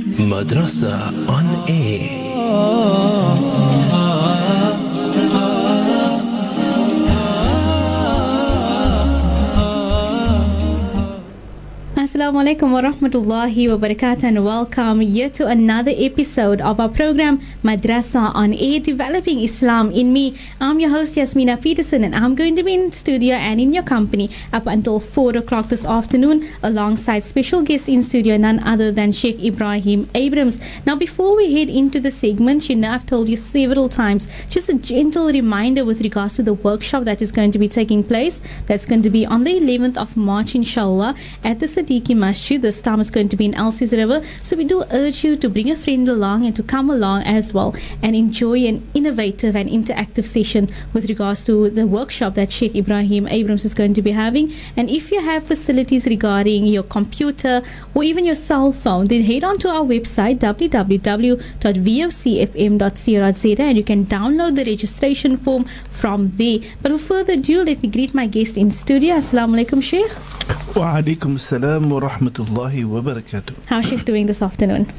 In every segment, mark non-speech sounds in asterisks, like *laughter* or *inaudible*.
Madrasa on air. Assalamu alaikum wa rahmatullahi wa barakatuh and welcome yet to another episode of our program Madrasa on Air Developing Islam in Me. I'm your host Yasmina Peterson and I'm going to be in studio and in your company up until 4 o'clock this afternoon alongside special guest in studio none other than Sheikh Ebrahim Abrahams. Now before we head into the segment, you know I've told you several times, just a gentle reminder with regards to the workshop that is going to be taking place. That's going to be on the 11th of March inshallah at the Siddiqui Masjid. This time is going to be in Elsie's River. So we do urge you to bring a friend along and to come along as well and enjoy an innovative and interactive session with regards to the workshop that Sheikh Ebrahim Abrahams is going to be having. And if you have facilities regarding your computer or even your cell phone, then head on to our website www.vocfm.co.za and you can download the registration form from there. But without further ado, let me greet my guest in studio. Assalamu alaikum, Sheikh wa rahmatullahi wa barakatuh. How's Sheikh doing this afternoon?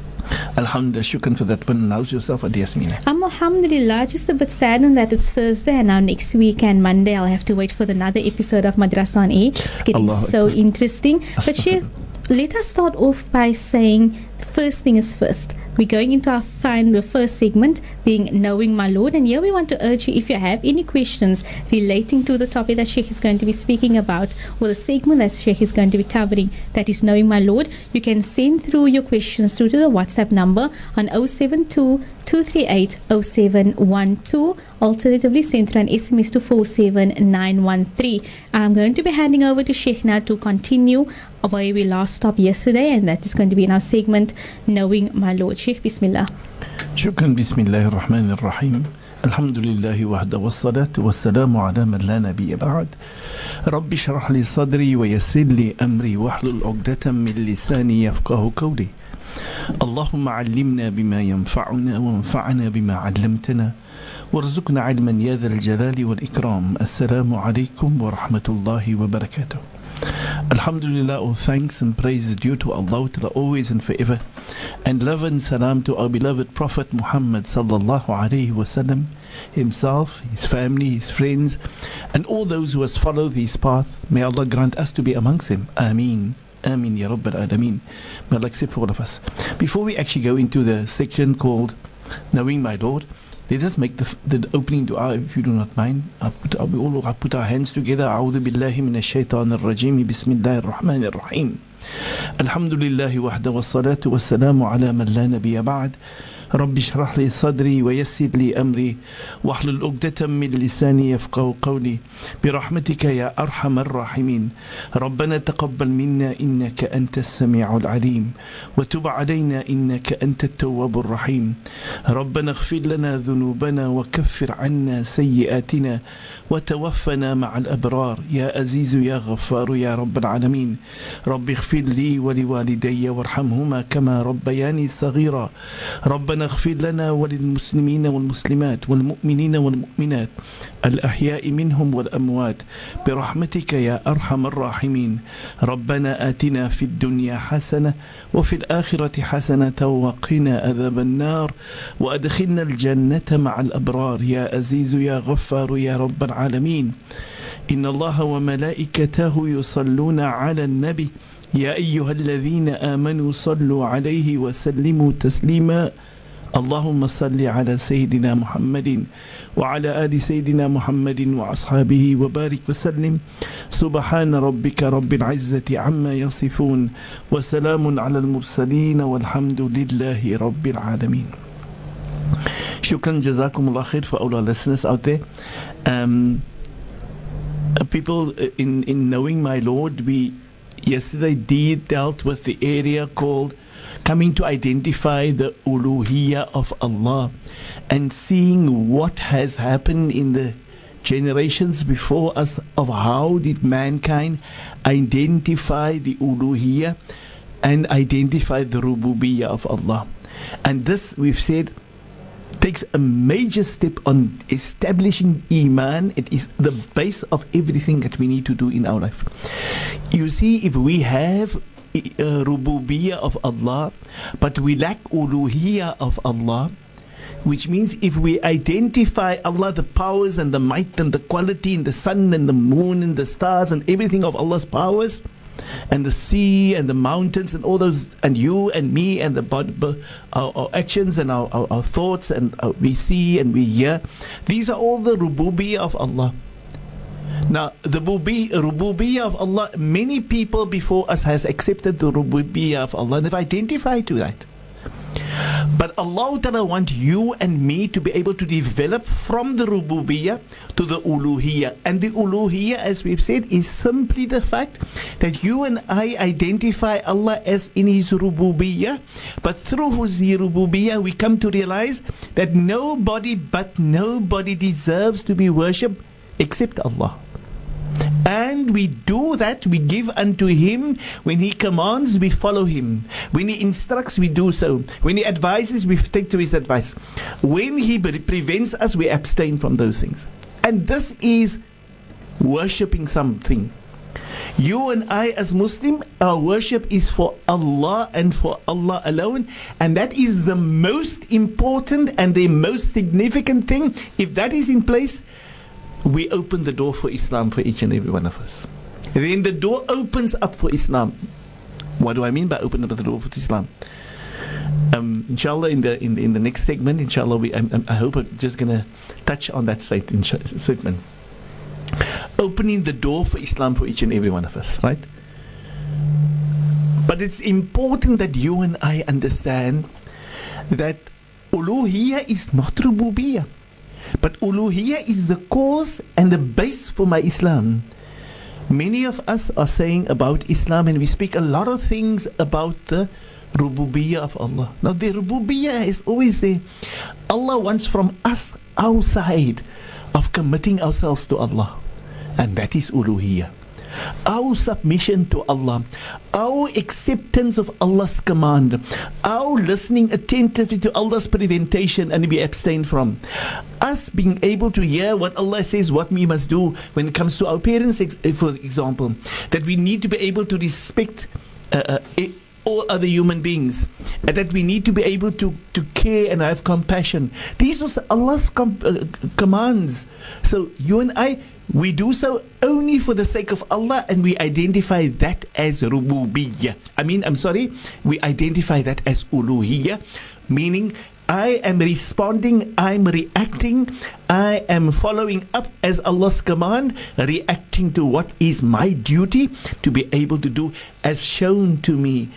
Alhamdulillah, shukran for that one. How's yourself, Adiyasmina. I'm alhamdulillah, just a bit saddened that it's Thursday and now next week and Monday I'll have to wait for another episode of Madrasa on Air. It's getting Allah so Akbar. interesting. But Sheikh, let us start off by saying first thing is first we're going into our final first segment being Knowing My Lord. And here we want to urge you if you have any questions relating to the topic that Sheikh is going to be speaking about or the segment that Sheikh is going to be covering, that is Knowing My Lord, you can send through your questions through to the WhatsApp number on 072 238 0712. Alternatively, send through an SMS to 47913. I'm going to be handing over to Sheikh now to continue where we last stopped yesterday, and that is going to be in our segment Knowing My Lord. Sheikh, Bismillah. شكرا بسم الله الرحمن الرحيم الحمد لله وحده والصلاة والسلام على من لا نبي بعد رب اشرح لي صدري ويسر لي أمري واحلل عقدة من لساني يفقه قولي اللهم علمنا بما ينفعنا وانفعنا بما علمتنا وارزقنا علما يا ذا الجلال والإكرام السلام عليكم ورحمة الله وبركاته Alhamdulillah, all thanks and praise is due to Allah Ta'ala always and forever. And love and salam to our beloved Prophet Muhammad Sallallahu Alaihi Wasallam, himself, his family, his friends, and all those who has followed his path. May Allah grant us to be amongst them. Ameen. Ameen, Ya Rabbal Alameen. May Allah accept for all of us. Before we actually go into the section called Knowing My Lord, let us make the, the opening dua if you do not mind. I put, we all I put our hands together. أعوذ بالله من الشيطان الرجيم بسم الله الرحمن الرحيم. الحمد لله وحده والصلاة والسلام على من لا نبي بعد. رب اشرح لي صدري ويسر لي أمري واحلل عقدة من لساني يفقه قولي. برحمتك يا أرحم الراحمين. ربنا تقبل منا إنك أنت السميع العليم. وتب علينا إنك أنت التواب الرحيم. ربنا اغفر لنا ذنوبنا وكفر عنا سيئاتنا. وتوفنا مع الأبرار. يا عزيز يا غفار يا رب العالمين. رب اغفر لي ولوالدي وارحمهما كما ربياني صغيرا. ربنا اغفر لنا وللمسلمين والمسلمات والمؤمنين والمؤمنات. الأحياء منهم والأموات برحمتك يا أرحم الراحمين. ربنا آتنا في الدنيا حسنة وفي الآخرة حسنة وقنا عذاب النار. وأدخلنا الجنة مع الأبرار. يا عزيز يا غفار يا رب العالمين. إن الله وملائكته يصلون على النبي. يا أيها الذين آمنوا صلوا عليه وسلموا تسليما. اللهم صل على سيدنا محمد وعلى آل سيدنا محمد وأصحابه وبارك وسلم سبحان ربك رب العزة عما يصفون وسلام على المرسلين والحمد لله رب العالمين Shukran Jazakumullah khair for all our listeners out there. Um, uh, people uh, in, in knowing my Lord, we yesterday did dealt with the area called coming to identify the uluhiyya of Allah and seeing what has happened in the generations before us of how did mankind identify the uluhiyya and identify the rububiyyah of Allah. And this we've said takes a major step on establishing Iman. It is the base of everything that we need to do in our life. You see, if we have uh, rububiyyah of Allah, but we lack uluhiyyah of Allah, which means if we identify Allah, the powers and the might and the quality and the sun and the moon and the stars and everything of Allah's powers, and the sea and the mountains and all those, and you and me and the our, our actions and our, our, our thoughts and uh, we see and we hear, these are all the rububiyyah of Allah. Now, the rububiyyah of Allah, many people before us has accepted the rububiyyah of Allah and they've identified to that. But Allah Ta'ala wants you and me to be able to develop from the rububiyyah to the uluhiyyah. And the uluhiyyah, as we've said, is simply the fact that you and I identify Allah as in His rububiyyah. But through His rububiyyah, we come to realize that nobody but nobody deserves to be worshipped except Allah. And we do that, we give unto Him. When He commands, we follow Him. When He instructs, we do so. When He advises, we take to His advice. When He prevents us, we abstain from those things. And this is worshipping something. You and I, as Muslim, our worship is for Allah and for Allah alone, and that is the most important and the most significant thing. If that is in place, we open the door for Islam for each and every one of us. Then the door opens up for Islam. What do I mean by open up the door for Islam? Um, inshallah, in the in, in the next segment, inshallah, we I, I hope I'm just gonna touch on that segment. Opening the door for Islam for each and every one of us, right? But it's important that you and I understand that uluhiyah is not rububiyah. But uluhiyah is the cause and the base for my Islam. Many of us are saying about Islam, and we speak a lot of things about the rububiyyah of Allah. Now, the rububiyyah is always there. Allah wants from us outside of committing ourselves to Allah, and that is uluhiyah our submission to Allah, our acceptance of Allah's command, our listening attentively to Allah's preventation and we abstain from, us being able to hear what Allah says, what we must do when it comes to our parents, for example, that we need to be able to respect. Uh, uh, all other human beings, and that we need to be able to, to care and have compassion. These are Allah's com- uh, commands. So you and I, we do so only for the sake of Allah and we identify that as rububiyyah. I mean, I'm sorry, we identify that as uluhiyyah, meaning I am responding, I'm reacting, I am following up as Allah's command, reacting to what is my duty to be able to do as shown to me,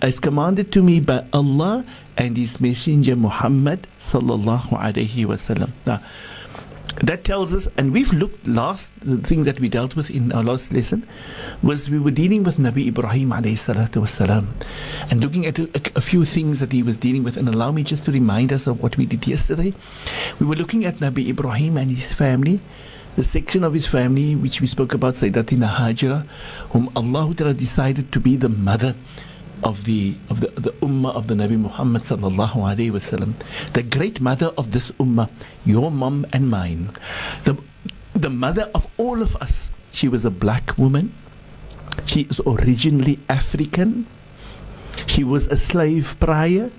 as commanded to me by Allah and His Messenger Muhammad sallallahu alaihi wasallam. That tells us, and we've looked last, the thing that we dealt with in our last lesson was we were dealing with Nabi Ibrahim wasalam and looking at a, a, few things that he was dealing with. And allow me just to remind us of what we did yesterday. We were looking at Nabi Ibrahim and his family, the section of his family which we spoke about, Sayyidatina Hajra, whom Allah decided to be the mother of the of the, the ummah of the Nabi Muhammad sallallahu alaihi wasallam, the great mother of this ummah, your mom and mine, the the mother of all of us. She was a black woman. She is originally African. She was a slave prior,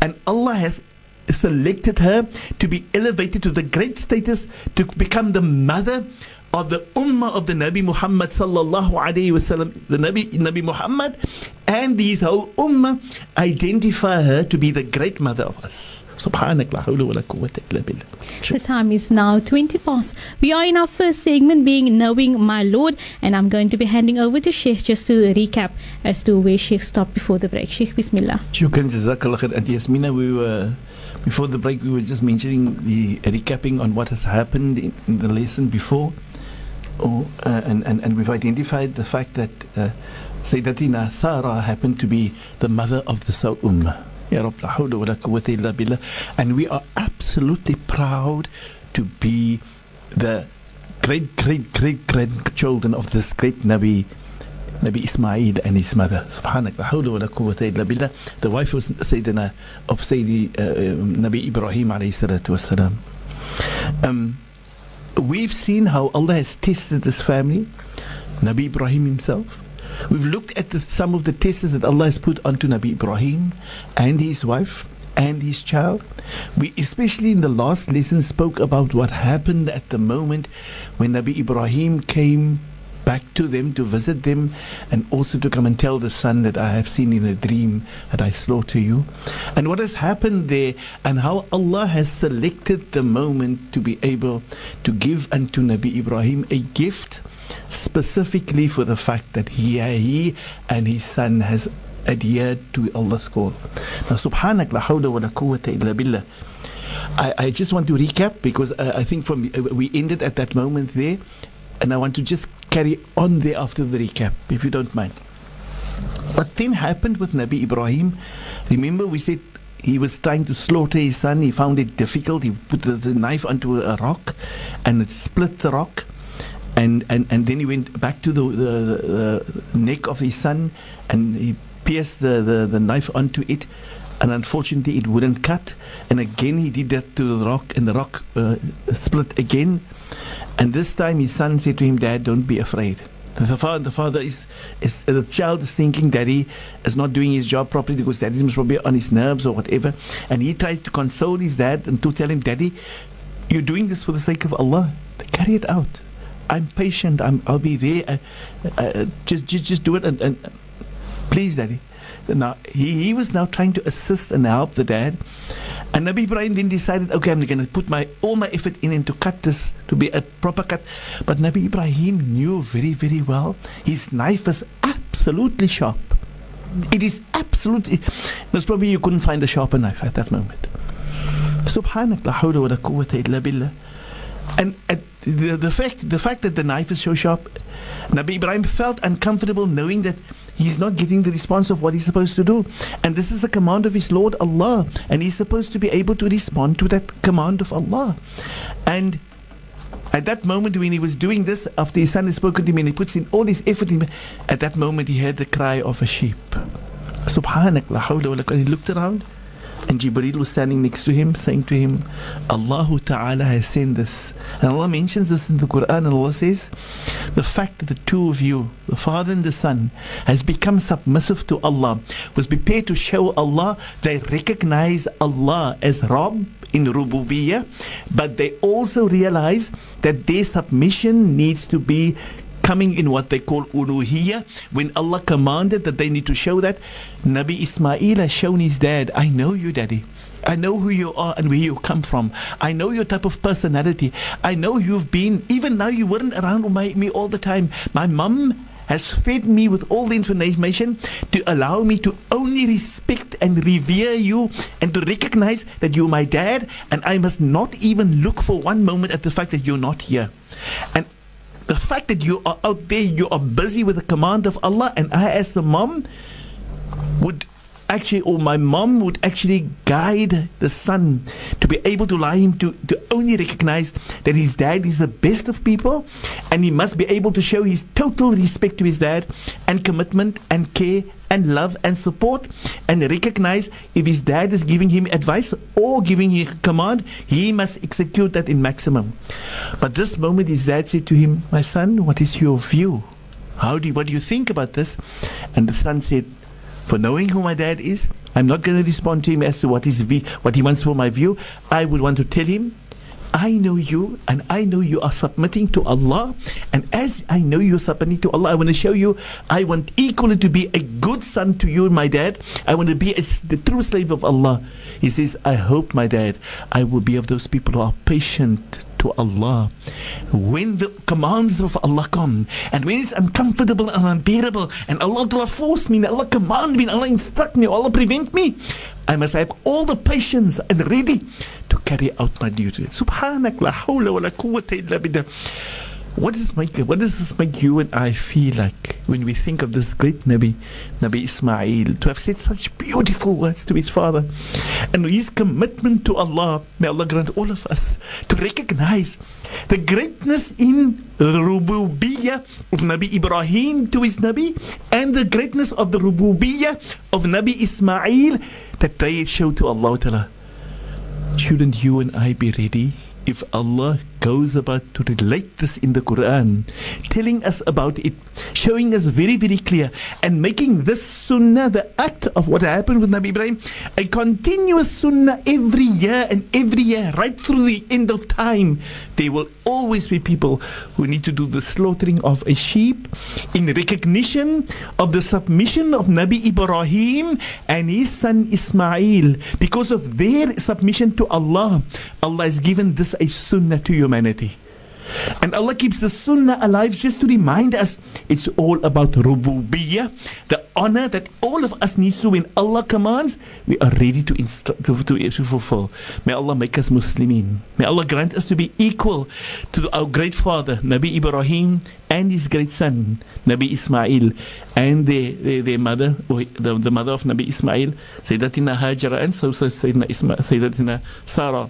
and Allah has selected her to be elevated to the great status to become the mother of the ummah of the Nabi Muhammad sallallahu alayhi wasallam, the Nabi, Nabi Muhammad and these whole ummah identify her to be the great mother of us. The time is now 20 past. We are in our first segment being Knowing My Lord, and I'm going to be handing over to Sheikh just to recap as to where Sheikh stopped before the break. Sheikh, Bismillah. Shukran, Jazakallah And Yasmina, we were, before the break, we were just mentioning the recapping on what has happened in, in the lesson before. Oh, uh, and, and, and we've identified the fact that uh, Sayyidatina Sarah happened to be the mother of the Saw Ummah. And we are absolutely proud to be the great, great, great grandchildren of this great Nabi, Nabi Ismail and his mother. Subhanallah. The wife was Sayyidina of Sayyidi uh, Nabi Ibrahim alayhi salatu wasalam. Um, we've seen how Allah has tested this family, Nabi Ibrahim himself, We've looked at the, some of the tests that Allah has put onto Nabi Ibrahim and his wife and his child. We, especially in the last lesson, spoke about what happened at the moment when Nabi Ibrahim came back to them to visit them and also to come and tell the son that I have seen in a dream that I slaughter you. And what has happened there and how Allah has selected the moment to be able to give unto Nabi Ibrahim a gift specifically for the fact that he, he and his son has adhered to Allah's call. Now, subhanak la hawla wa la quwwata illa billah. I, I just want to recap because uh, I think from uh, we ended at that moment there, and I want to just carry on there after the recap, if you don't mind. What then happened with Nabi Ibrahim? Remember, we said he was trying to slaughter his son. He found it difficult. He put the, the knife onto a rock, and it split the rock and, and, and then he went back to the, the, the, neck of his son and he pierced the, the, the knife onto it and unfortunately it wouldn't cut and again he did that to the rock and the rock uh, split again and this time his son said to him dad don't be afraid the father, the father is, is the child is thinking daddy is not doing his job properly because daddy is probably on his nerves or whatever and he tries to console his dad and to tell him daddy you're doing this for the sake of Allah carry it out I'm patient. I'm, I'll be there. Uh, uh, just, just, just do it. And, and please, Daddy. Now he, he was now trying to assist and help the dad, and Nabi Ibrahim then decided, okay, I'm going to put my all my effort in and to cut this to be a proper cut. But Nabi Ibrahim knew very, very well his knife was absolutely sharp. It is absolutely. Most probably you couldn't find a sharper knife at that moment. Subhanak wa quwwata illa billah. And the, the fact the fact that the knife is so sharp, Nabi Ibrahim felt uncomfortable knowing that he's not getting the response of what he's supposed to do. And this is the command of his Lord Allah. And he's supposed to be able to respond to that command of Allah. And at that moment when he was doing this, after his son had spoken to him and he puts in all his effort, in, at that moment he heard the cry of a sheep. Subhanak la hawla wa He looked around and Jibreel was standing next to him, saying to him, Allah Ta'ala has sent this. And Allah mentions this in the Quran, and Allah says, The fact that the two of you, the father and the son, has become submissive to Allah, was prepared to show Allah they recognize Allah as Rabb in Rububiyyah, but they also realize that their submission needs to be coming in what they call uluhiyya. When Allah commanded that they need to show that, Nabi Ismail has shown his dad, I know you, daddy. I know who you are and where you come from. I know your type of personality. I know you've been, even now you weren't around my, me all the time. My mum has fed me with all the information to allow me to only respect and revere you and to recognize that you're my dad and I must not even look for one moment at the fact that you're not here. And the fact that you are out there, you are busy with the command of Allah, and I, as the mom, would actually, or my mom would actually guide the son to be able to allow him to, to only recognize that his dad is the best of people and he must be able to show his total respect to his dad and commitment and care and love and support and recognize if his dad is giving him advice or giving him command, he must execute that in maximum. But this moment his dad said to him, My son, what is your view? How do you, what do you think about this? And the son said, For knowing who my dad is, I'm not going to respond to him as to what, view, what he wants for my view. I would want to tell him I know you and I know you are submitting to Allah. And as I know you're submitting to Allah, I want to show you I want equally to be a good son to you, my dad. I want to be a, the true slave of Allah. He says, I hope, my dad, I will be of those people who are patient to Allah. When the commands of Allah come, and when it's uncomfortable and unbearable, and Allah Ta'ala force me, Allah command me, Allah instruct me, Allah prevent me, I must have all the patience and ready to carry out my duty. Subhanak la hawla wa la quwwata illa billah. What does make what does this make you and I feel like when we think of this great Nabi, Nabi Ismail, to have said such beautiful words to his father, and his commitment to Allah? May Allah grant all of us to recognize the greatness in the rububiyyah of Nabi Ibrahim to his Nabi, and the greatness of the rububiyyah of Nabi Ismail that they show to Allah. Shouldn't you and I be ready if Allah goes about to relate this in the Quran, telling us about it, showing us very, very clear, and making this sunnah, the act of what happened with Nabi Ibrahim, a continuous sunnah every year and every year, right through the end of time. There will always be people who need to do the slaughtering of a sheep in recognition of the submission of Nabi Ibrahim and his son Ismail. Because of their submission to Allah, Allah has given this a sunnah to humanity. And Allah keeps the sunnah alive just to remind us it's all about rububiyyah, the honor that all of us needs to when Allah commands, we are ready to, to, to, to fulfill. May Allah make us Muslimin. May Allah grant us to be equal to our great father, Nabi Ibrahim, and his great son, Nabi Ismail, and their, their, their mother, the, the mother of Nabi Ismail, Sayyidatina Hajara, and so, so Sayyidina Isma, Sayyidatina Sarah.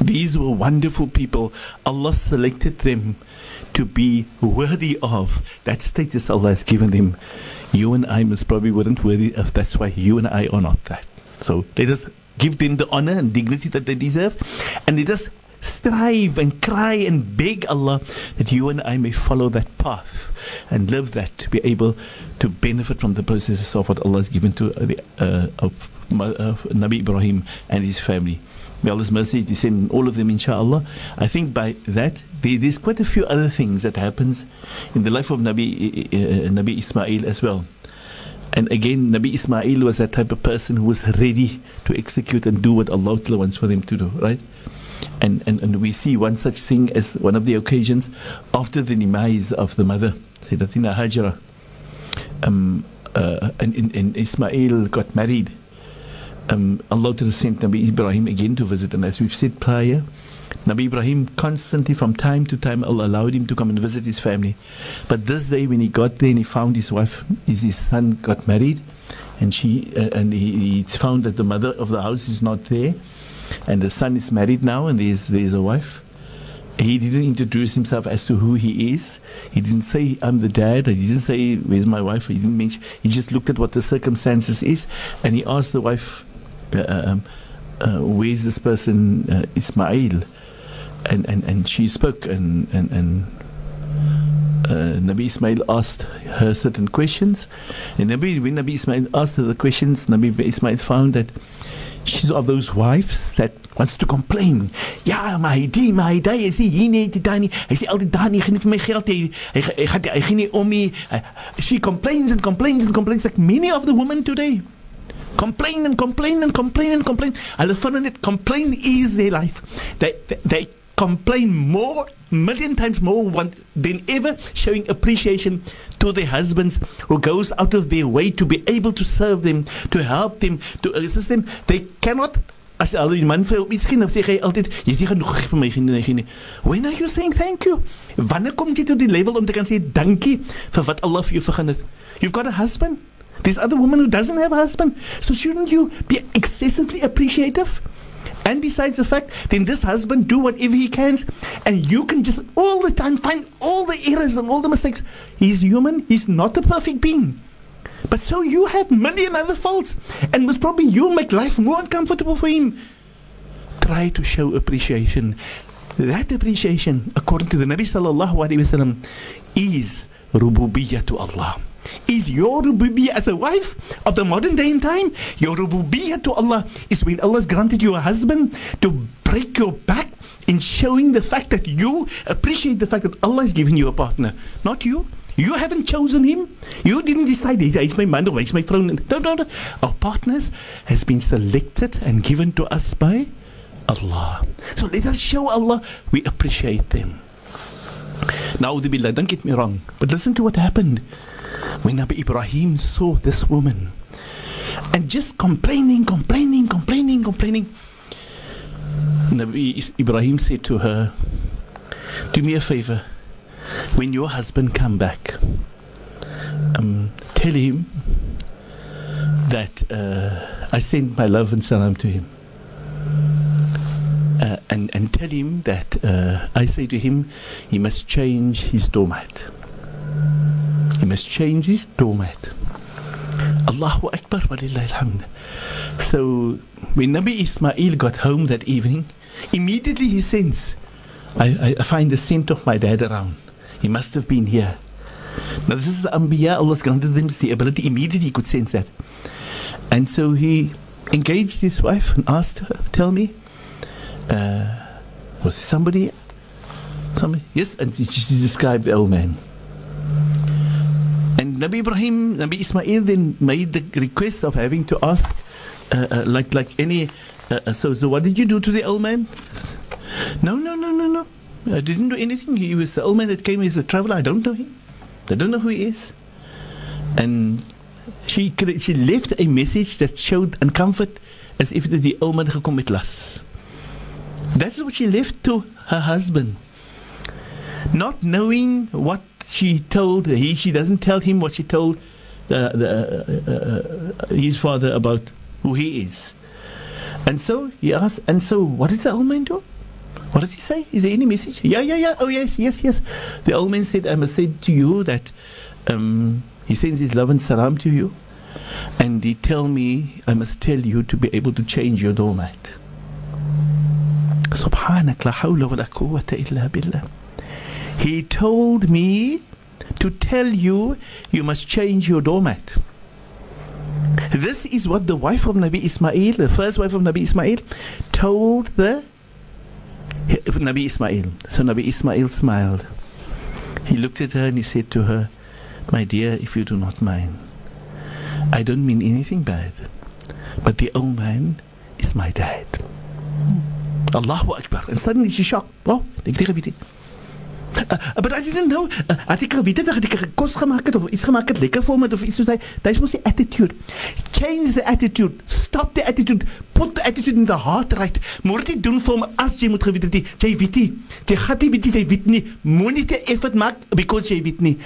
These were wonderful people. Allah selected them to be worthy of that status Allah has given them. You and I most probably weren't worthy of that's why you and I are not that. So let us give them the honor and dignity that they deserve and let us strive and cry and beg Allah that you and I may follow that path and live that to be able to benefit from the processes of what Allah has given to the, uh, of, uh, Nabi Ibrahim and his family. May Allah's mercy descend all of them, inshallah. I think by that, there, there's quite a few other things that happens in the life of Nabi, uh, Nabi Ismail as well. And again, Nabi Ismail was that type of person who was ready to execute and do what Allah wants for them to do, right? And, and, and we see one such thing as one of the occasions after the demise of the mother, Sayyidatina Hajra. Um, uh, and, and, and Ismail got married um, Allah to the sent Nabi Ibrahim again to visit. And as we've said prior, Nabi Ibrahim constantly, from time to time, Allah allowed him to come and visit his family. But this day, when he got there and he found his wife, his, his son got married, and she uh, and he, he found that the mother of the house is not there, and the son is married now, and there's there's a wife. He didn't introduce himself as to who he is. He didn't say, I'm the dad. He didn't say, Where's my wife? He didn't mention. He just looked at what the circumstances is and he asked the wife, uh, um, uh, where's this person uh, Ismail. And, and, and she spoke and, and, and uh, Nabi Ismail asked her certain questions. And Nabi, when Nabi Ismail asked her the questions Nabi Ismail found that she's of those wives that wants to complain. Ja maar hy die maar hy daai is nie hier nie die daai nie hy sê altyd daai nie gee nie my geld hy hy hy gaan hy gee nie om nie she complains and complains and complains like many of the women today complain and complain and complain and complain. Vind dit complain is their life. They, they, they complain more, million times more one, than ever showing appreciation to their husbands who goes out of their way to be able to serve them, to help them, to assist them. They cannot as al die man vir miskien of sê hy altyd jy's nie genoeg vir nie nie. When are you saying thank you? Wanneer kom jy tot die level om te kan sê dankie vir Allah vir? You've got a husband This other woman who doesn't have a husband. So shouldn't you be excessively appreciative? And besides the fact, then this husband do whatever he can, and you can just all the time find all the errors and all the mistakes. He's human. He's not a perfect being. But so you have million other faults, and most probably you make life more uncomfortable for him. Try to show appreciation. That appreciation, according to the Nabi sallallahu alaihi wasallam, is rububiyyah to Allah is your rububiyyah as a wife of the modern day and time. Your rububiyyah to Allah is when Allah has granted you a husband to break your back in showing the fact that you appreciate the fact that Allah is giving you a partner, not you. You haven't chosen him. You didn't decide he's my man or he's my friend. No, no, no. Our partners has been selected and given to us by Allah. So let us show Allah we appreciate them. Now, don't get me wrong, but listen to what happened when Nabi Ibrahim saw this woman and just complaining, complaining, complaining, complaining, Nabi Ibrahim said to her, Do me a favor. When your husband come back, um, tell him that uh, I send my love and salam to him. Uh, and, and tell him that uh, I say to him, he must change his doormat. He must change his doormat. Allahu Akbar walillah alhamd. So when Nabi Ismail got home that evening, immediately he sends I, I find the scent of my dad around. He must have been here. Now, this is the Anbiya, Allah's granted them the ability, immediately he could sense that. And so he engaged his wife and asked her, Tell me, uh, was somebody? Somebody? Yes, and she described the old man. And Nabi Ibrahim, Nabi Ismail then made the request of having to ask, uh, uh, like like any. Uh, uh, so, so what did you do to the old man? No, no, no, no, no. I didn't do anything. He was the old man that came as a traveler. I don't know him. I don't know who he is. And she she left a message that showed and comfort as if the old man gekom met las. That's what she left to her husband. Not knowing what she told he she doesn't tell him what she told the, the, uh, uh, uh, his father about who he is. And so he asked, and so what did the old man do? What did he say? Is there any message? Yeah, yeah, yeah. Oh, yes, yes, yes. The old man said, I must say to you that um, he sends his love and salam to you. And he tell me, I must tell you to be able to change your doormat. Hawla wa la quwwata illa billah. He told me to tell you, you must change your doormat. This is what the wife of Nabi Ismail, the first wife of Nabi Ismail, told the Nabi Ismail. So Nabi Ismail smiled. He looked at her and he said to her, My dear, if you do not mind, I don't mean anything bad, but the old man is my dad. Allahu Akbar. And suddenly she shocked. Oh, Uh, but I didn't know. Uh, ek geweet het dat ek kos gemaak het of iets gemaak het lekker vir of iets soos hy. Dis mos die attitude. Change the attitude. Stop the attitude. Put the attitude in the heart right. Moet dit doen vir hom as jy moet geweet het jy weet nie. Jy gaan nie weet jy weet nie. Moenie te effort maak because jy weet nie.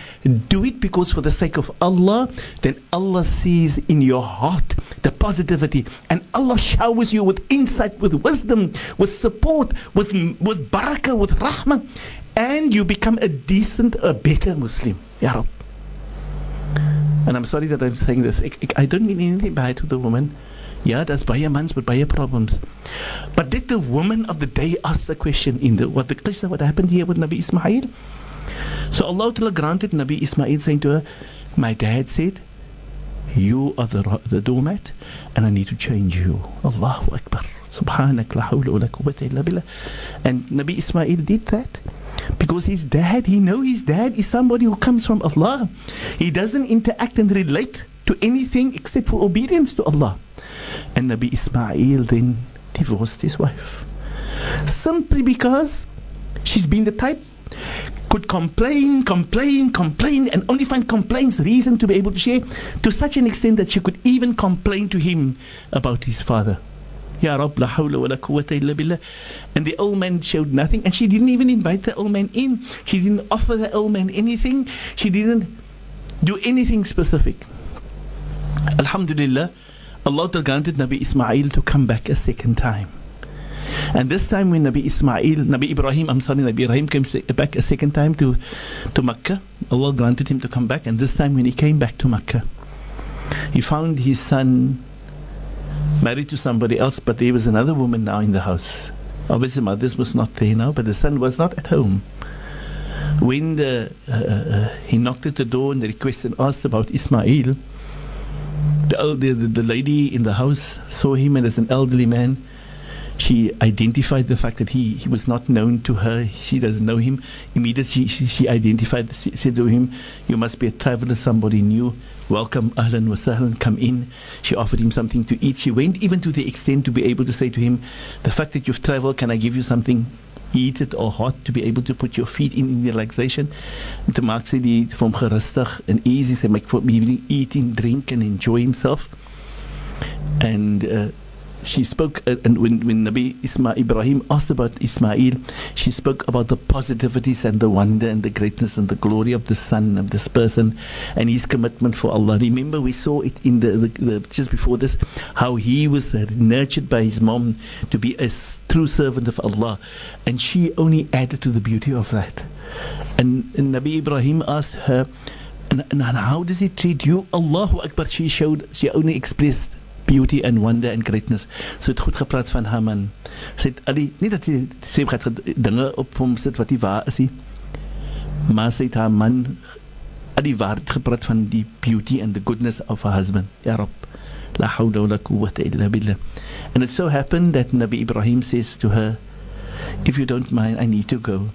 Do it because for the sake of Allah, then Allah sees in your heart the positivity and Allah showers you with insight, with wisdom, with support, with with barakah, with rahmah and you become a decent, a better Muslim. Ya Rab. And I'm sorry that I'm saying this. I, I don't mean anything bad to the woman. Yeah, that's baie mans with baie problems. But did the woman of the day ask the question in the what the qissa, what happened here with Nabi Ismail? So Allah granted Nabi Ismail saying to her, My dad said, You are the, the doormat and I need to change you. Allahu Akbar. Subhanak la hawla wa la quwwata illa billah. And Nabi Ismail did that. Because his dad, he know his dad is somebody who comes from Allah. He doesn't interact and relate to anything except for obedience to Allah. And Nabi Ismail then divorced his wife. Simply because she's been the type could complain, complain, complain, and only find complaints reason to be able to share to such an extent that she could even complain to him about his father. Ya Rab, la hawla wa la quwwata illa billah. And the old man showed nothing, and she didn't even invite the old man in. She didn't offer the old man anything. She didn't do anything specific. Alhamdulillah, Allah granted Nabi Ismail to come back a second time. And this time when Nabi Ismail, Nabi Ibrahim, I'm sorry, Nabi Ibrahim came back a second time to, to Makkah, Allah granted him to come back. And this time when he came back to Makkah, he found his son married to somebody else, but there was another woman now in the house. Obviously, mother was not there now, but the son was not at home. When the, uh, uh, he knocked at the door and the request and asked about Ismail, the, the, the lady in the house saw him and as an elderly man, she identified the fact that he, he was not known to her. She doesn't know him. Immediately, she, she identified, she said to him, You must be a traveler, somebody new. Welcome, ahlan wa sahlan, come in. She offered him something to eat. She went even to the extent to be able to say to him, The fact that you've traveled, can I give you something heated or hot to be able to put your feet in, in relaxation? Te maak sy die vir gerustig and easy, sy maak vir hom eating, drink and enjoy himself. And uh, she spoke, uh, and when, when Nabi Isma Ibrahim asked about Ismail, she spoke about the positivities and the wonder and the greatness and the glory of the son of this person and his commitment for Allah. Remember, we saw it in the, the, the just before this, how he was nurtured by his mom to be a true servant of Allah, and she only added to the beauty of that. And, and Nabi Ibrahim asked her, and, and how does he treat you? Allahu Akbar. She showed, she only expressed beauty and wonder and greatness. So het goed gepraat van haar man. Sy het al die nie dat sy sê gaan dinge op hom sit wat nie waar is nie. Maar sy het haar man al die waarheid gepraat van die beauty and the goodness of her husband. Ja Rabb. La hawla wa la quwwata illa billah. And it so happened that Nabi Ibrahim says to her, if you don't mind, I need to go.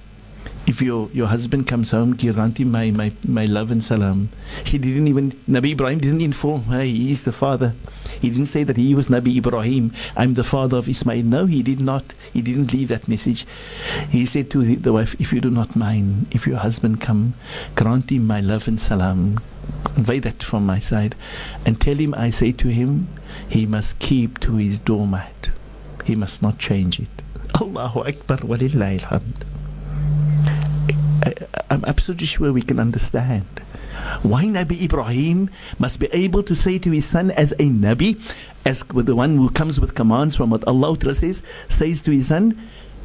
If your your husband comes home, Kiranti, my, my, my love and salam. She didn't even, Nabi Ibrahim didn't inform her he is the father. He didn't say that he was Nabi Ibrahim, I'm the father of Ismail. No, he did not. He didn't leave that message. He said to the wife, if you do not mind, if your husband come, grant him my love and salam. Convey that from my side. And tell him I say to him, he must keep to his doormat. He must not change it. Allahu Akbar walillahi. I'm absolutely sure we can understand. Why Nabi Ibrahim must be able to say to his son as a Nabi, as the one who comes with commands from what Allah says, says to his son,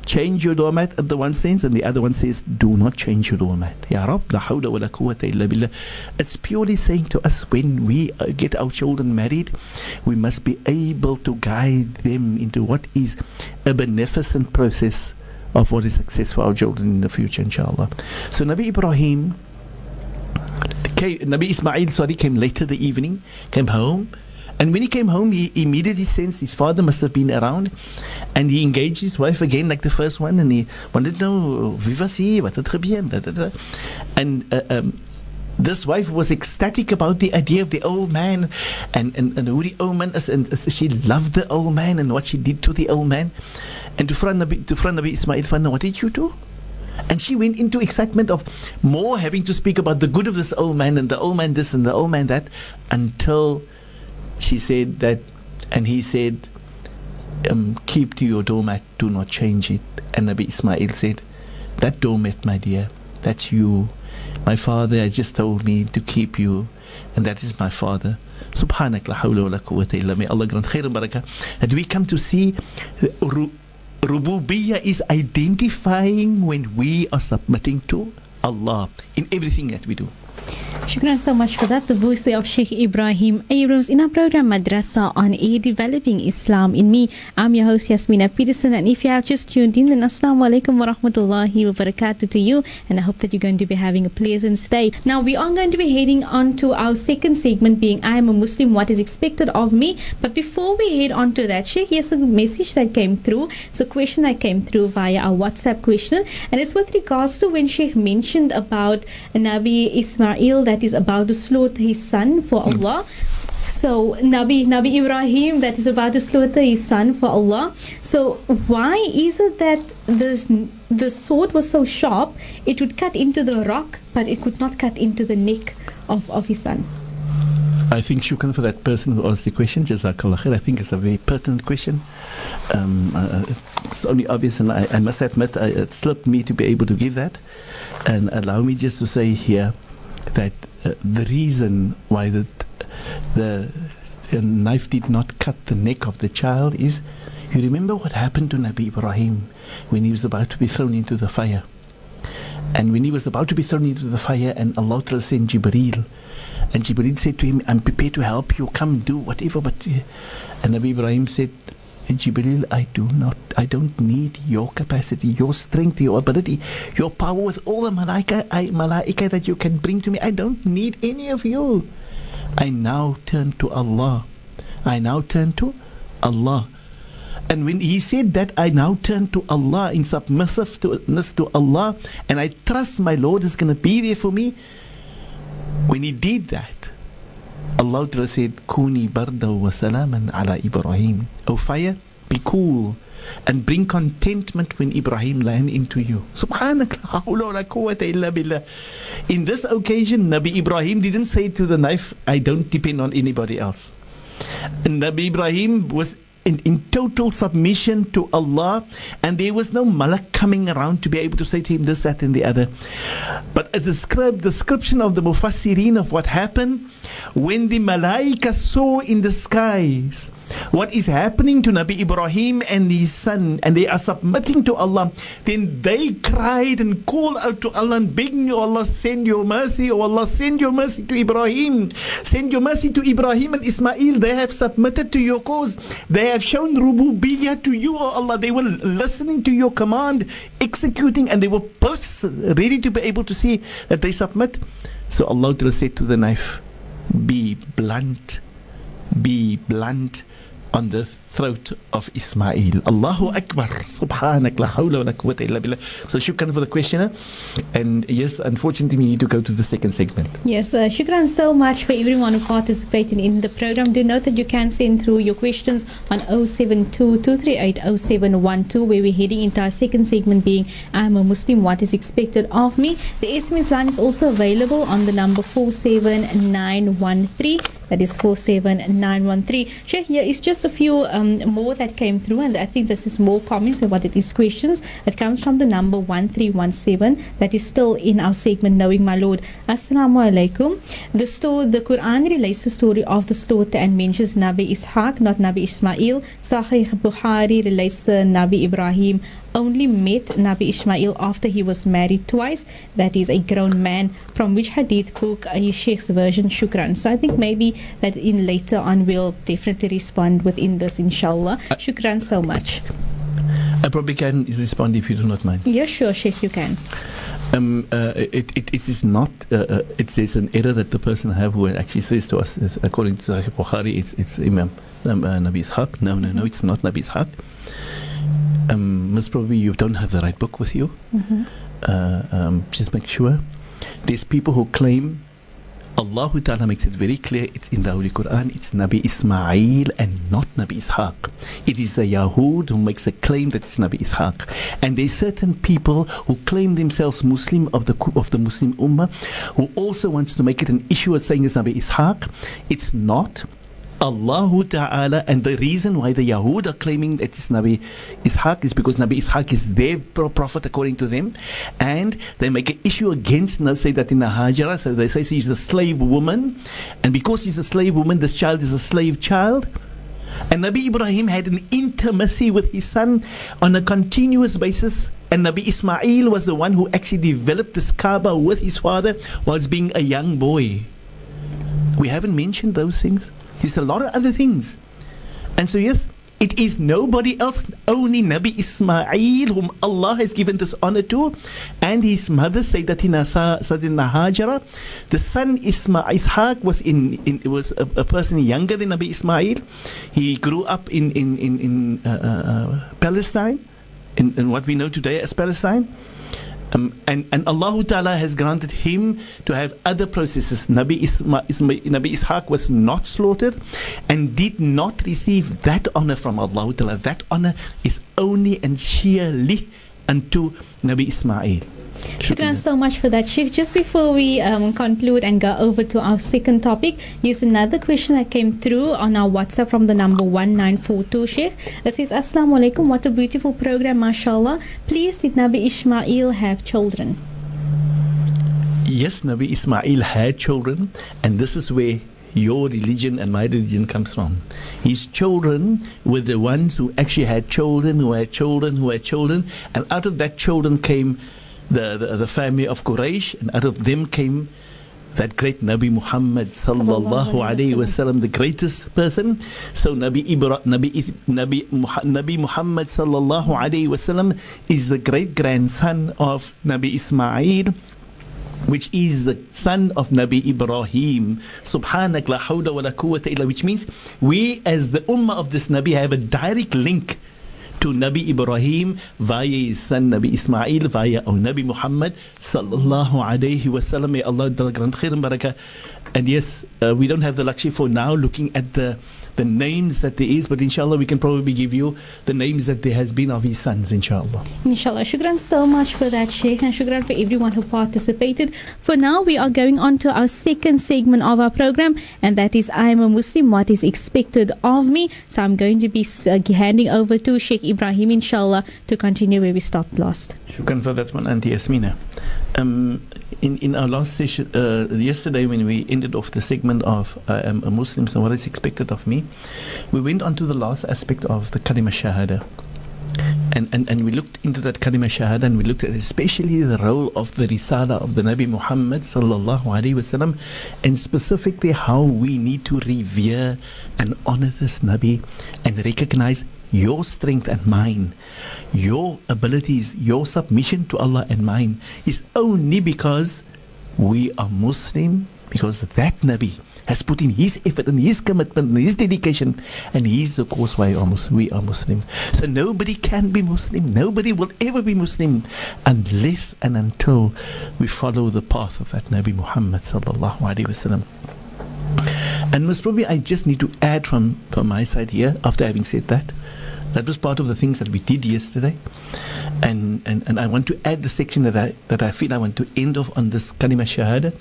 change your doormat at the one sense and the other one says do not change your doormat. Ya rab la hawla wa la quwwata illa billah. It's purely saying to us when we uh, get our children married we must be able to guide them into what is a beneficent process of what is success for our children in the future inshallah so nabi ibrahim came, nabi ismail sorry came later the evening came home and when he came home, he immediately sensed his father must have been around. And he engaged his wife again, like the first one. And he wanted to know, was he? Wat. And uh, um, this wife was ecstatic about the idea of the old man and, and, and who the old man is. And she loved the old man and what she did to the old man. And to friend Nabi, to friend Nabi Ismail, what did you do? And she went into excitement of more having to speak about the good of this old man and the old man this and the old man that until she said that, and he said, um, keep to your doormat, do not change it. And Nabi Ismail said, that doormat, my dear, that's you. My father has just told me to keep you, and that is my father. Subhanak la hawla wa la quwwata illa May Allah grant khair and barakah. And we come to see ru- Rububiyyah is identifying when we are submitting to Allah in everything that we do. Shukran so much for that. The voice of Sheikh Ebrahim Abrahams in our program Madrasa on Air Developing Islam. In me, I'm your host Yasmina Peterson. And if you have just tuned in, then Assalamu alaikum wa rahmatullahi wa barakatuh to you. And I hope that you're going to be having a pleasant stay. Now, we are going to be heading on to our second segment being I am a Muslim, what is expected of me. But before we head on to that, Sheikh, here's a message that came through. It's a question that came through via our WhatsApp question. And it's with regards to when Sheikh mentioned about Nabi Ismail that is about to slaughter his son for Allah. So Nabi Nabi Ibrahim that is about to slaughter his son for Allah. So why is it that this the sword was so sharp it would cut into the rock but it could not cut into the neck of, of his son? I think shukran for that person who asked the question. Jazakallah khair. I think it's a very pertinent question. Um, uh, it's only obvious, and I, I must admit, I, it slipped me to be able to give that. And allow me just to say here that uh, the reason why the, the, the knife did not cut the neck of the child is you remember what happened to Nabi Ibrahim when he was about to be thrown into the fire. And when he was about to be thrown into the fire, and Allah sent Jibreel, and Jibreel said to him, I'm prepared to help you, come do whatever. But uh, and Nabi Ibrahim said, Jibreel, I do not, I don't need your capacity, your strength, your ability, your power with all the malaika, I, malaika that you can bring to me. I don't need any of you. I now turn to Allah. I now turn to Allah. And when he said that, I now turn to Allah in submissiveness to Allah, and I trust my Lord is going to be there for me. When he did that, Allah Ta'ala said, Kuni barda wa salaman ala Ibrahim. O fire, be cool and bring contentment when Ibrahim land into you. Subhanallah. *laughs* In this occasion, Nabi Ibrahim didn't say to the knife, I don't depend on anybody else. And Nabi Ibrahim was in, in total submission to Allah, and there was no malak coming around to be able to say to him this, that, and the other. But as a script, description of the Mufassirin of what happened when the malaika saw in the skies what is happening to Nabi Ibrahim and his son, and they are submitting to Allah, then they cried and called out to Allah and begging you, oh Allah, send your mercy, oh Allah, send your mercy to Ibrahim, send your mercy to Ibrahim and Ismail. They have submitted to your cause, they have shown rububiyyah to you, oh Allah. They were listening to your command, executing, and they were both ready to be able to see that they submit. So Allah said to the knife, Be blunt, be blunt on the throat of Ismail. Allahu Akbar. Subhanak la hawla wa la quwwata illa billah. So shukran for the questioner. And yes, unfortunately we need to go to the second segment. Yes, uh, shukran so much for everyone who participated in the program. Do note that you can send through your questions on 072-238-0712 where we're heading into our second segment being I'm a Muslim, what is expected of me. The SMS line is also available on the number 47913. That is 47913. Sheikh, here is just a few um, more that came through, and I think this is more comments than what it is questions. It comes from the number 1317 that is still in our segment Knowing My Lord. Assalamu alaikum. The, story, the Quran relates the story of the slaughter and mentions Nabi Ishaq, not Nabi Ismail. Sahih Bukhari relates the Nabi Ibrahim only met Nabi Ismail after he was married twice. That is a grown man. From which hadith book is Sheikh's version? Shukran. So I think maybe that in later on we'll definitely respond within this, inshallah. Shukran so much. I probably can respond if you do not mind. Yeah, sure, Sheikh, you can. Um, uh, it, it, it is not. Uh, uh, it's there's an error that the person have who actually says to us, according to Sahih Bukhari, it's it's Imam um, uh, Nabi Ishaq. No, no, no, it's not Nabi Ishaq. Um, most probably you don't have the right book with you. Mm-hmm. Uh, um, just make sure. There's people who claim Allah Ta'ala makes it very clear it's in the Holy Quran, it's Nabi Ismail and not Nabi Ishaq. It is the Yahud who makes a claim that it's Nabi Ishaq. And there's certain people who claim themselves Muslim of the of the Muslim Ummah who also wants to make it an issue of saying it's Nabi Ishaq. It's not. Allah Ta'ala, and the reason why the Yahud are claiming that it's Nabi Ishaq is because Nabi Ishaq is their prophet according to them, and they make an issue against, now say that in the Hajara, so they say she's a slave woman, and because she's a slave woman, this child is a slave child. And Nabi Ibrahim had an intimacy with his son on a continuous basis. And Nabi Ismail was the one who actually developed this Kaaba with his father whilst being a young boy. We haven't mentioned those things. There's a lot of other things. And so, yes, it is nobody else, only Nabi Ismail, whom Allah has given this honor to, and his mother, Sayyidatina Sayyidina Hajara. The son Isma, Ishaq was in, in was a, a, person younger than Nabi Ismail. He grew up in in in, in uh, uh, Palestine, in, in what we know today as Palestine. Um, and, and Allah Ta'ala has granted him to have other processes. Nabi, Isma, Isma, Nabi Ishaq was not slaughtered and did not receive that honor from Allah Ta'ala. That honor is only and sheerly unto Nabi Ismail. Shukran so much for that, Sheikh. Just before we um, conclude and go over to our second topic, here's another question that came through on our WhatsApp from the number 1942, Sheikh. It says, Assalamu alaikum, what a beautiful program, mashallah. Please, did Nabi Ismail have children? Yes, Nabi Ismail had children, and this is where your religion and my religion comes from. His children were the ones who actually had children, who had children, who had children, and out of that children came the, the, the family of Quraysh, and out of them came that great Nabi Muhammad sallallahu alaihi wasallam, the greatest person. So Nabi Ibra, Nabi Nabi Nabi Muhammad sallallahu alaihi wasallam is the great grandson of Nabi Ismail. Which is the son of Nabi Ibrahim. Subhanak la hawla wa la quwwata illa. Which means we, as the ummah of this Nabi, have a direct link to Nabi Ibrahim via his son Nabi Ismail via our Nabi Muhammad sallallahu alayhi wasallam. May Allah grant khair and barakah. And yes, uh, we don't have the luxury for now looking at the the names that there is, but inshallah we can probably give you the names that there has been of his sons, inshallah. Inshallah. Shukran so much for that, Sheikh, and shukran for everyone who participated. For now, we are going on to our second segment of our program, and that is I am a Muslim, what is expected of me. So I'm going to be uh, handing over to Sheikh Ebrahim, inshallah, to continue where we stopped last. Shukran for that one, Auntie Yasmina. Um, in, in our last session, uh, yesterday when we ended off the segment of I am a Muslim, so what is expected of me, we went on to the last aspect of the kalima shahada. And, and, and we looked into that kalima shahada and we looked at especially the role of the risala of the Nabi Muhammad sallallahu alaihi wasallam and specifically how we need to revere and honor this Nabi and recognize your strength and mine, your abilities, your submission to Allah and mine is only because we are Muslim, because that Nabi has put in his effort and his commitment and his dedication, and he's the cause why we are Muslim. So nobody can be Muslim, nobody will ever be Muslim unless and until we follow the path of that Nabi Muhammad. And most probably, I just need to add from, from my side here, after having said that, that was part of the things that we did yesterday. And, and, and I want to add the section that I, that I feel I want to end off on this kalima shahada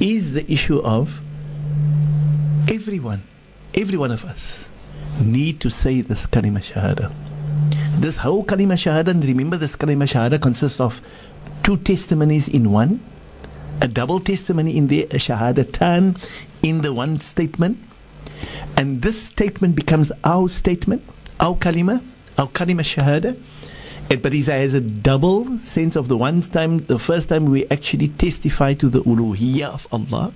is the issue of everyone, every one of us need to say this kalima shahada. This whole kalima shahada, and remember this kalima shahada consists of two testimonies in one, a double testimony in there, a shahadatan in the one statement. And this statement becomes our statement our kalima, our kalima shahada. But it has a double sense of the one time, the first time we actually testify to the uluhiyya of Allah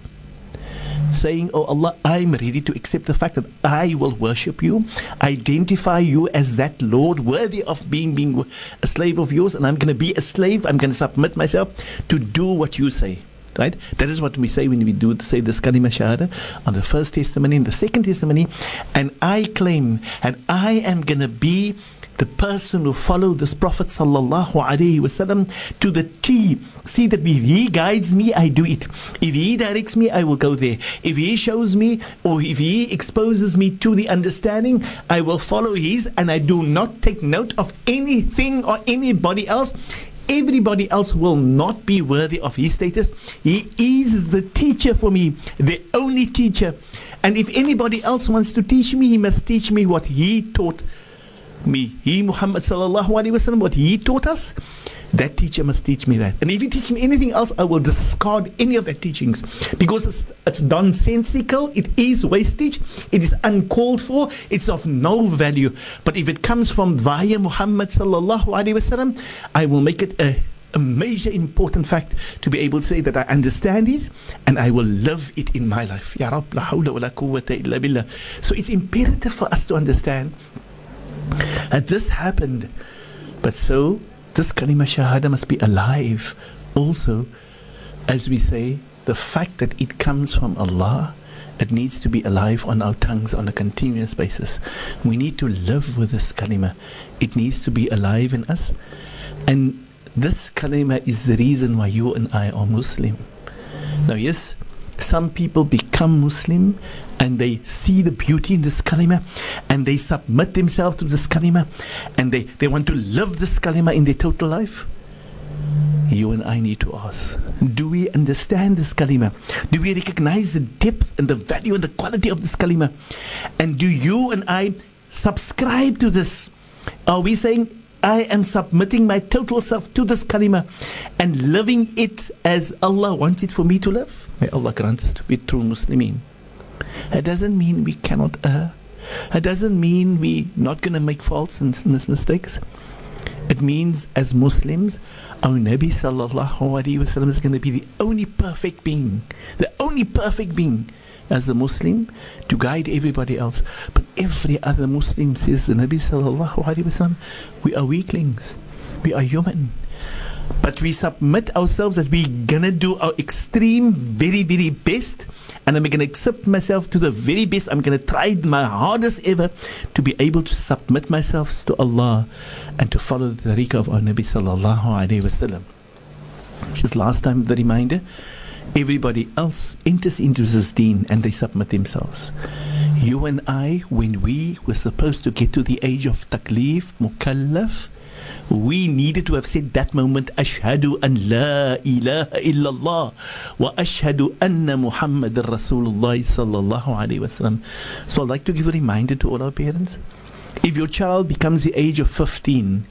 saying, Oh Allah, I'm ready to accept the fact that I will worship you, identify you as that Lord worthy of being, being a slave of yours, and I'm going to be a slave, I'm going to submit myself to do what you say. Right? That is what we say when we do say this kalima shahada on the first testimony and the second testimony. And I claim, and I am going to be the person who followed this Prophet sallallahu alaihi wasallam to the T. See that if he guides me, I do it. If he directs me, I will go there. If he shows me or if he exposes me to the understanding, I will follow his and I do not take note of anything or anybody else everybody else will not be worthy of his status. He is the teacher for me, the only teacher. And if anybody else wants to teach me, he must teach me what he taught me. He, Muhammad sallallahu alaihi wasallam, what he taught us. That teacher must teach me that. And if he teaches me anything else, I will discard any of that teachings because it's, it's nonsensical, it is wastage, it is uncalled for, it's of no value. But if it comes from via Muhammad sallallahu alaihi wasallam, I will make it a a major important fact to be able to say that I understand it and I will live it in my life. So it's imperative for us to understand that this happened. But so this kalima shahada must be alive also. As we say the fact that it comes from Allah it needs to be alive on our tongues on a continuous basis. We need to live with this kalima. It needs to be alive in us. And this kalima is the reason why you and I are Muslim. Now yes some people become Muslim and they see the beauty in this kalima and they submit themselves to this kalima and they, they want to live this kalima in their total life. You and I need to ask Do we understand this kalima? Do we recognize the depth and the value and the quality of this kalima? And do you and I subscribe to this? Are we saying, I am submitting my total self to this kalima and living it as Allah wants it for me to live? May Allah grant us to be true Muslimin. It doesn't mean we cannot err. It doesn't mean we're not going to make faults and mistakes. It means as Muslims, our Nabi sallallahu alaihi wasallam is going to be the only perfect being, the only perfect being as a Muslim to guide everybody else. But every other Muslim says the Nabi sallallahu alaihi wasallam, we are weaklings, we are human. But we submit ourselves that we're gonna do our extreme, very, very best and I'm to accept myself to the very best. I'm to try my hardest ever to be able to submit myself to Allah and to follow the tariqah of our Nabi sallallahu alayhi wasallam. Just last time, the reminder everybody else enters into this deen and they submit themselves. You and I, when we were supposed to get to the age of taklif, mukallaf, we needed to have said that moment ashhadu an la ilaha illallah wa ashhadu anna muhammad rasulullah sallallahu alaihi wasallam so i'd like to give a reminder to all our parents. If your child becomes the age of 15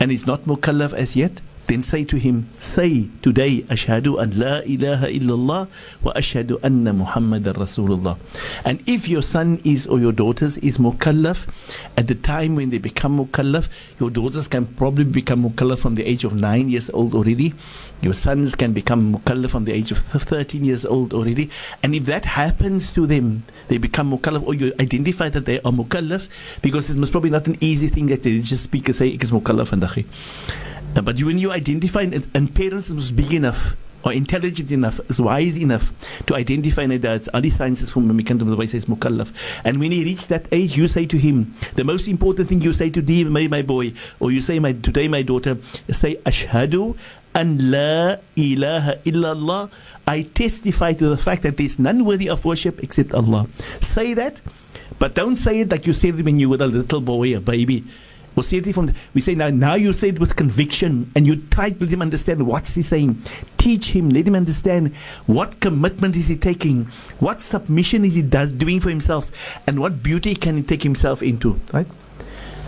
and is not mukallaf as yet then say to him, say today, Ashhadu an la ilaha illallah wa ashhadu anna Muhammadan Rasulullah. And if your son is or your daughters is mukallaf, at the time when they become mukallaf, your daughters can probably become mukallaf from the age of nine years old already. Your sons can become mukallaf from the age of 13 years old already. And if that happens to them, they become mukallaf, or you identify that they are mukallaf, because it's most probably not an easy thing that they just speak and say, ek is mukallaf vandag. But when you identify, and, parents must be enough, or intelligent enough, is wise enough to identify that all these sciences from the the says mukallaf. And when he reaches that age, you say to him, the most important thing you say to thee, my, my boy, or you say my today, my daughter, say ashhadu an la ilaha illallah. I testify to the fact that there is none worthy of worship except Allah. Say that, but don't say it like you said when you were a little boy, a baby. We'll say it from we say now now you say it with conviction and you try to let him understand what's he saying. Teach him, let him understand what commitment is he taking, what submission is he does doing for himself, and what beauty can he take himself into, right?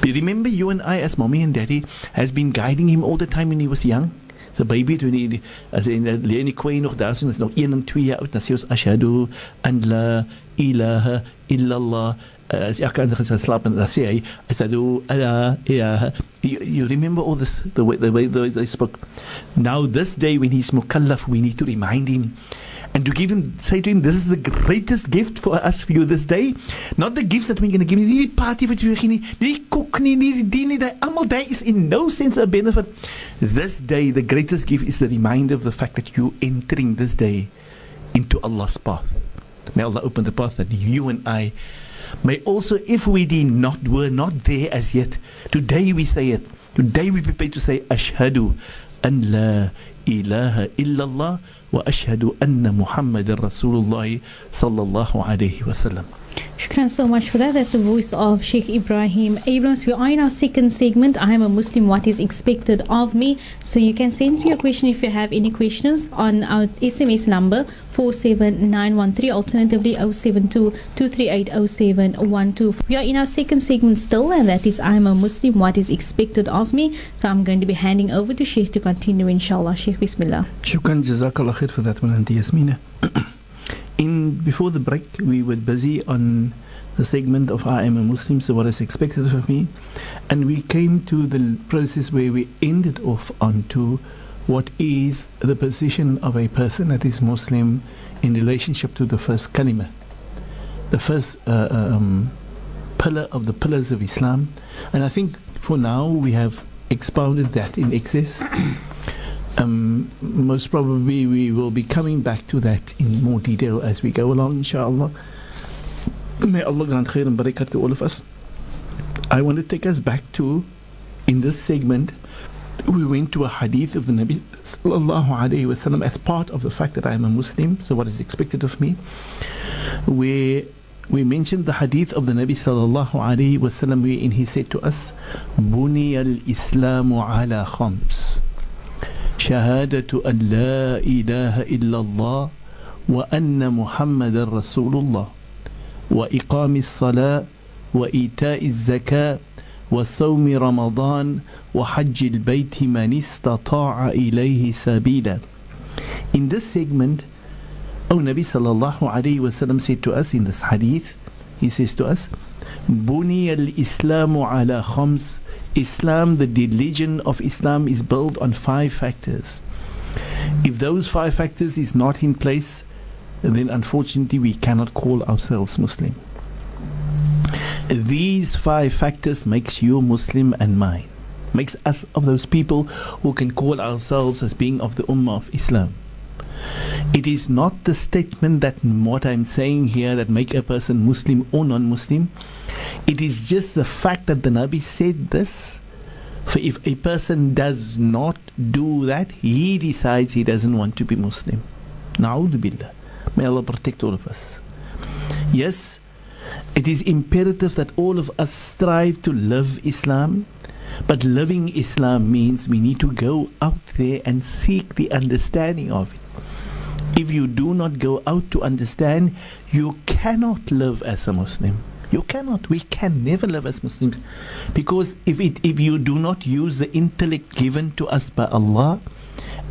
But remember you and I as mommy and daddy has been guiding him all the time when he was young. The baby toen hy as in uh, leer nie kwai nog daar is nog 1 en 2 jaar oud dan sê la ilaha illallah uh, as ek kan gaan slaap en dan sê hy ashhadu alla you, you remember all this the way the way they spoke now this day when he's mukallaf we need to remind him and to give him, say to him, this is the greatest gift for us for you this day. Not the gifts that we're going to give you, die party wat jy gee nie, die koek nie, die dien is in no sense a benefit. This day, the greatest gift is the reminder of the fact that you entering this day into Allah's path. May Allah open the path that you and I May also, if we did not, were not there as yet, today we say it. Today we prepare to say, Ashhadu an la ilaha illallah wa ashhadu anna Muhammadan Rasulullah sallallahu alayhi wa sallam. Shukran so much for that. That's the voice of Sheikh Ebrahim Abrahams. We are in our second segment. I am a Muslim. What is expected of me? So you can send your question if you have any questions on our SMS number 47913. Alternatively 072 We are in our second segment still, and that is I am a Muslim. What is expected of me? So I'm going to be handing over to Sheikh to continue, inshallah. Sheikh, Bismillah. Shukran, Jazakallah khair for that Yasmina. In before the break we were busy on the segment of I am a Muslim, so what is expected of me, and we came to the process where we ended off onto what is the position of a person that is Muslim in relationship to the first kalima, the first uh, um, pillar of the pillars of Islam, and I think for now we have expounded that in excess. Um, most probably we will be coming back to that in more detail as we go along, inshallah. May Allah grant khair and barakat to all of us. I want to take us back to, in this segment, we went to a hadith of the Nabi sallallahu alayhi wasallam as part of the fact that I am a Muslim, so what is expected of me, where we mentioned the hadith of the Nabi sallallahu alayhi wasallam wherein he said to us, Buni al-Islamu ala khams. شهادة أن لا إله إلا الله وأن محمد رسول الله وإقام الصلاة وإيتاء الزكاة وصوم رمضان وحج البيت من استطاع إليه سبيلا. In this segment, O Nabi sallallahu alayhi wasallam said to us in this hadith, he says to us, بني الإسلام على خمس Islam, the religion of Islam is built on five factors. If those five factors is not in place, then unfortunately we cannot call ourselves Muslim. These five factors makes you Muslim and mine. Makes us of those people who can call ourselves as being of the Ummah of Islam. It is not the statement that what I'm saying here that make a person Muslim or non-Muslim. It is just the fact that the Nabi said this. For if a person does not do that, he decides he doesn't want to be Muslim. Na'udhu billah. May Allah protect all of us. Yes, it is imperative that all of us strive to love Islam. But loving Islam means we need to go out there and seek the understanding of it. If you do not go out to understand, you cannot live as a Muslim. You cannot. We can never live as Muslims. Because if, it, if you do not use the intellect given to us by Allah,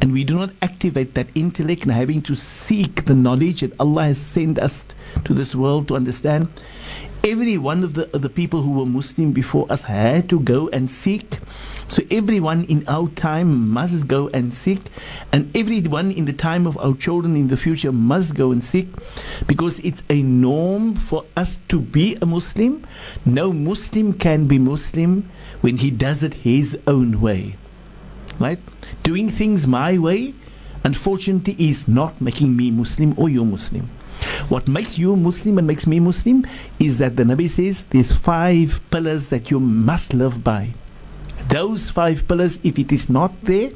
and we do not activate that intellect and having to seek the knowledge that Allah has sent us to this world to understand, every one of the, of the people who were Muslim before us had to go and seek. So everyone in our time must go and seek, and everyone in the time of our children in the future must go and seek, because it's a norm for us to be a Muslim. No Muslim can be Muslim when he does it his own way. Right? Doing things my way, unfortunately, is not making me Muslim or you Muslim. What makes you Muslim and makes me Muslim is that the Nabi says there's five pillars that you must live by. Those five pillars, if it is not there,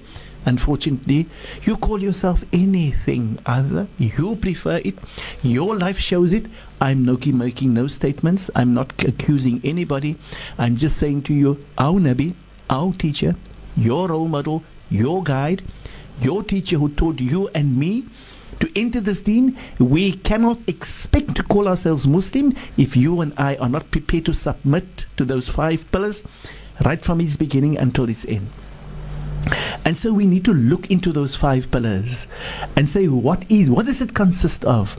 unfortunately, you call yourself anything other. You prefer it. Your life shows it. I'm not making no statements. I'm not accusing anybody. I'm just saying to you, our Nabi, our teacher, your role model, your guide, your teacher who taught you and me to enter this deen, we cannot expect to call ourselves Muslim if you and I are not prepared to submit to those five pillars right from its beginning until its end. And so we need to look into those five pillars and say, what is, what does it consist of?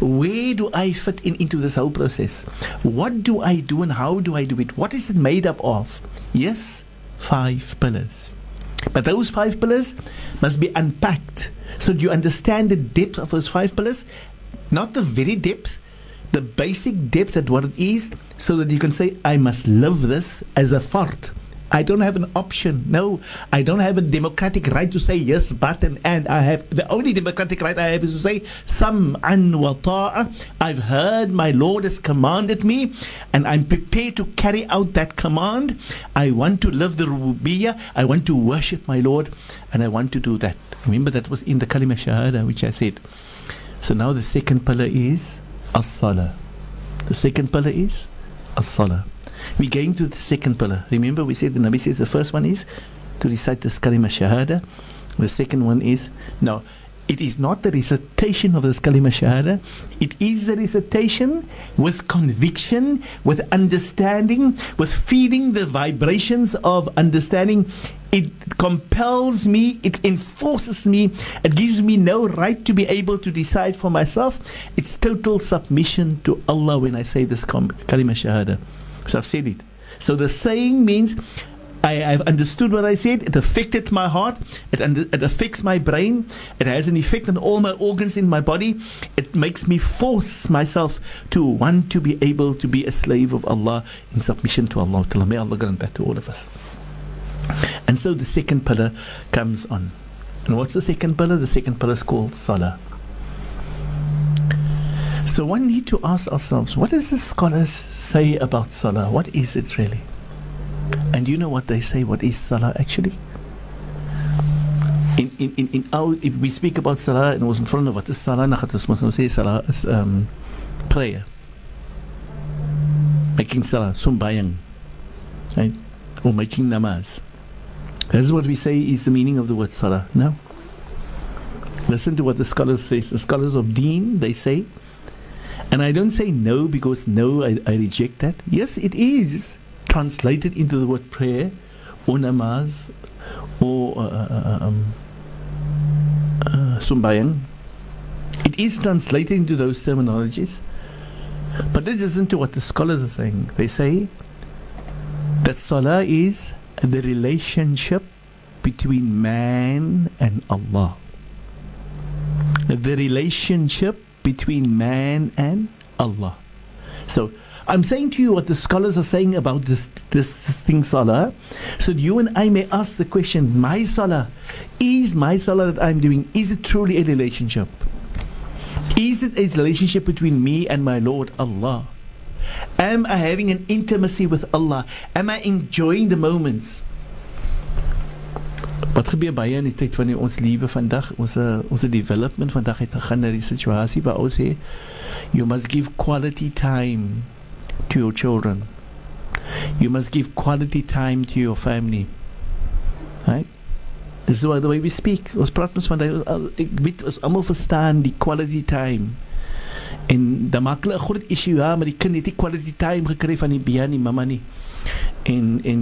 Where do I fit in into this whole process? What do I do and how do I do it? What is it made up of? Yes, five pillars. But those five pillars must be unpacked so that you understand the depth of those five pillars, not the very depth, the basic depth at what it is, so that you can say, I must live this as a fard. I don't have an option. No, I don't have a democratic right to say yes, but and, and I have the only democratic right I have is to say sam'an wa ta'a. I've heard my Lord has commanded me, and I'm prepared to carry out that command. I want to live the rububiyyah. I want to worship my Lord, and I want to do that. Remember that was in the kalima shahada which I said. So now the second pillar is as-salah. The second pillar is as-salah. We're going to the second pillar. Remember, we said the Nabi says the first one is to recite the kalima shahada. The second one is no. It is not the recitation of the kalima shahada. It is the recitation with conviction, with understanding, with feeling the vibrations of understanding. It compels me, it enforces me, it gives me no right to be able to decide for myself. It's total submission to Allah when I say this kalima shahada. So I've said it. So the saying means I, have understood what I said. It affected my heart. It, it affects my brain. It has an effect on all my organs in my body. It makes me force myself to want to be able to be a slave of Allah in submission to Allah. May Allah grant that to all of us. And so the second pillar comes on. And what's the second pillar? The second pillar is called Salah. So one need to ask ourselves, what does the scholars say about Salah? What is it really? And you know what they say, what is Salah actually? In, in, in, in our, if we speak about Salah and was in front of what is Salah, we say Salah is um, prayer. Making Salah, sumbayang. Right? Or making namaz. That's what we say is the meaning of the word Salah. No. Listen to what the scholars say. The scholars of Deen, they say, and I don't say no because no, I, I reject that. Yes, it is translated into the word prayer or namaz or uh, uh, um, uh. It is translated into those terminologies. But this isn't what the scholars are saying. They say that salah is the relationship between man and Allah. The relationship between man and Allah. So I'm saying to you what the scholars are saying about this, this, this thing, Salah, so you and I may ask the question, my Salah, is my Salah that I'm doing, is it truly a relationship? Is it a relationship between me and my Lord Allah? Am I having an intimacy with Allah? Am I enjoying the moments? Wat gebeur baie in die tyd van ons lewe vandag, ons eh, ons development vandag het gegaan na die situasie waar ons sê you must give quality time to your children. You must give quality time to your family. Right? This is the way we speak. Ons praat ons van ek weet ons almal quality time. En dan maak hulle 'n groot issue ja, maar die kind het nie quality time gekry van die bia nie, mamma nie. En en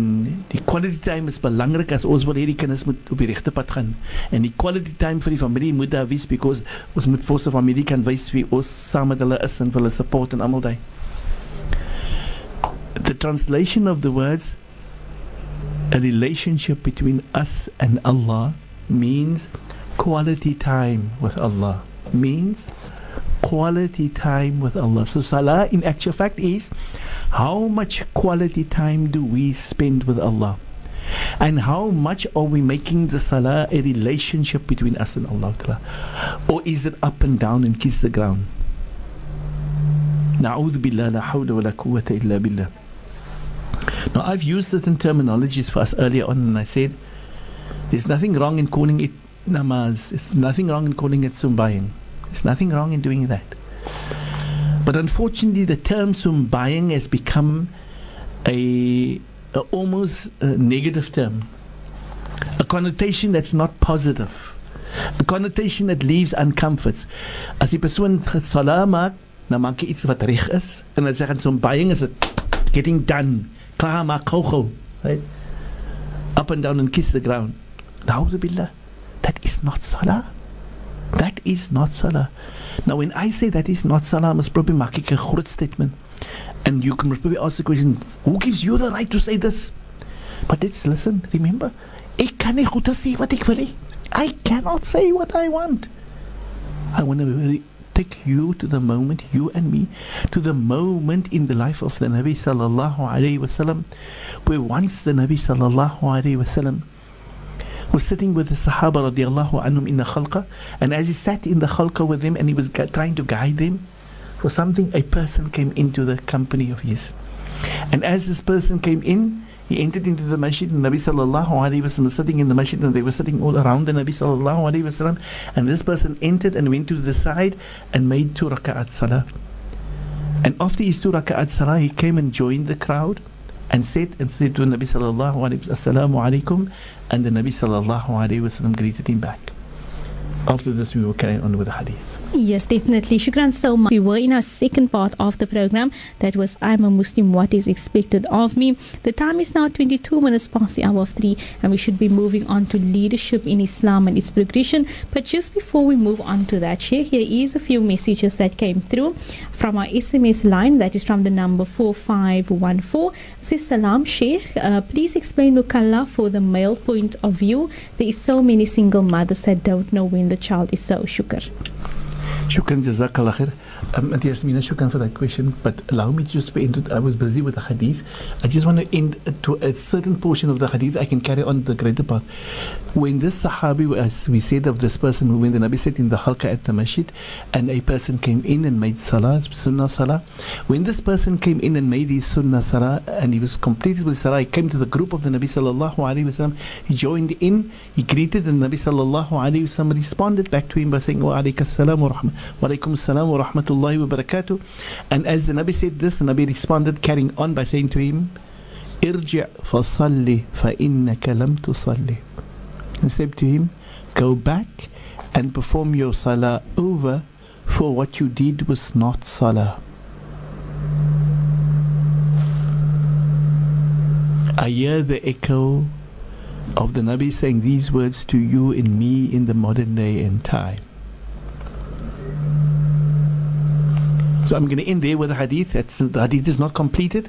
die quality time is belangrik as ons wil hê die kinders moet op die regte pad gaan. En die quality time vir die familie moet daar wees because ons moet vir ons familie kan wys wie ons saam met hulle is en hulle support en almal daai. The translation of the words a relationship between us and Allah means quality time with Allah. Means quality time with Allah. So salah in actual fact is how much quality time do we spend with Allah? And how much are we making the salah a relationship between us and Allah? Or is it up and down and kiss the ground? Now I've used certain terminologies for us earlier on and I said there's nothing wrong in calling it namaz. There's nothing wrong in calling it sumbaying. There's nothing wrong in doing that. But unfortunately, the term sumbaying has become a, a almost a negative term, a connotation that's not positive, a connotation that leaves uncomforts. As die persoon salah dan maak jy iets wat reg is en dan sê gaan sumbaying is it getting done. Klaar gou, right? Up and down and kiss the ground. Na'udhu billah. That is not salah. That is not salah. Now, when I say that is not salah, must probably make a groot statement. And you can probably ask the question, who gives you the right to say this? But let's listen, remember, ek kan nie goed sê wat ek wil hê. I cannot say what I want. I want to be really take you to the moment, you and me, to the moment in the life of the Nabi sallallahu alayhi wasallam, where once the Nabi sallallahu alayhi wasallam was sitting with the Sahaba radiallahu anhum in the khalqa, and as he sat in the khalqa with them and he was trying to guide them for something, a person came into the company of his. And as this person came in, he entered into the masjid, and Nabi sallallahu alayhi wasallam was sitting in the masjid, and they were sitting all around the Nabi sallallahu alayhi wasallam, and this person entered and went to the side and made two raka'at salah. And after his two raka'at salah, he came and joined the crowd and said and said to Nabi sallallahu alayhi wasallam, alaikum, and the Nabi sallallahu alayhi wasallam greeted him back. After this, we will carry on with the hadith. Yes, definitely. Shukran so much. We were in our second part of the program. That was I'm a Muslim, what is expected of me. The time is now 22 minutes past the hour of 3, and we should be moving on to leadership in Islam and its progression. But just before we move on to that, Sheikh, here is a few messages that came through from our SMS line. That is from the number 4514. It says, Salam, Sheikh. Uh, please explain Mukalla for the male point of view. There is so many single mothers that don't know when the child is so. Shukr. Shukran jazakallah khair. Um, and Yasmina, shukran for that question. But allow me to just to end with, I was busy with the hadith. I just want to end to a certain portion of the hadith. I can carry on the greater part. When this Sahabi, as we said of this person, who when the Nabi sat in the halqa at the masjid, and a person came in and made salah, sunnah salah. When this person came in and made his sunnah salah, and he was completed with salah, he came to the group of the Nabi sallallahu alaihi wasallam. He joined in. He greeted the Nabi sallallahu alaihi wasallam. Responded back to him by saying, "Wa alaikum salam wa rahmah." Wa barakatuh. And as the Nabi said this, the Nabi responded, carrying on by saying to him, "Irji' fasalli fa innaka lam tusalli." He said to him, "Go back and perform your salah over, for what you did was not salah." I hear the echo of the Nabi saying these words to you and me in the modern day and time. So I'm going to end there with the hadith. That's, the hadith is not completed.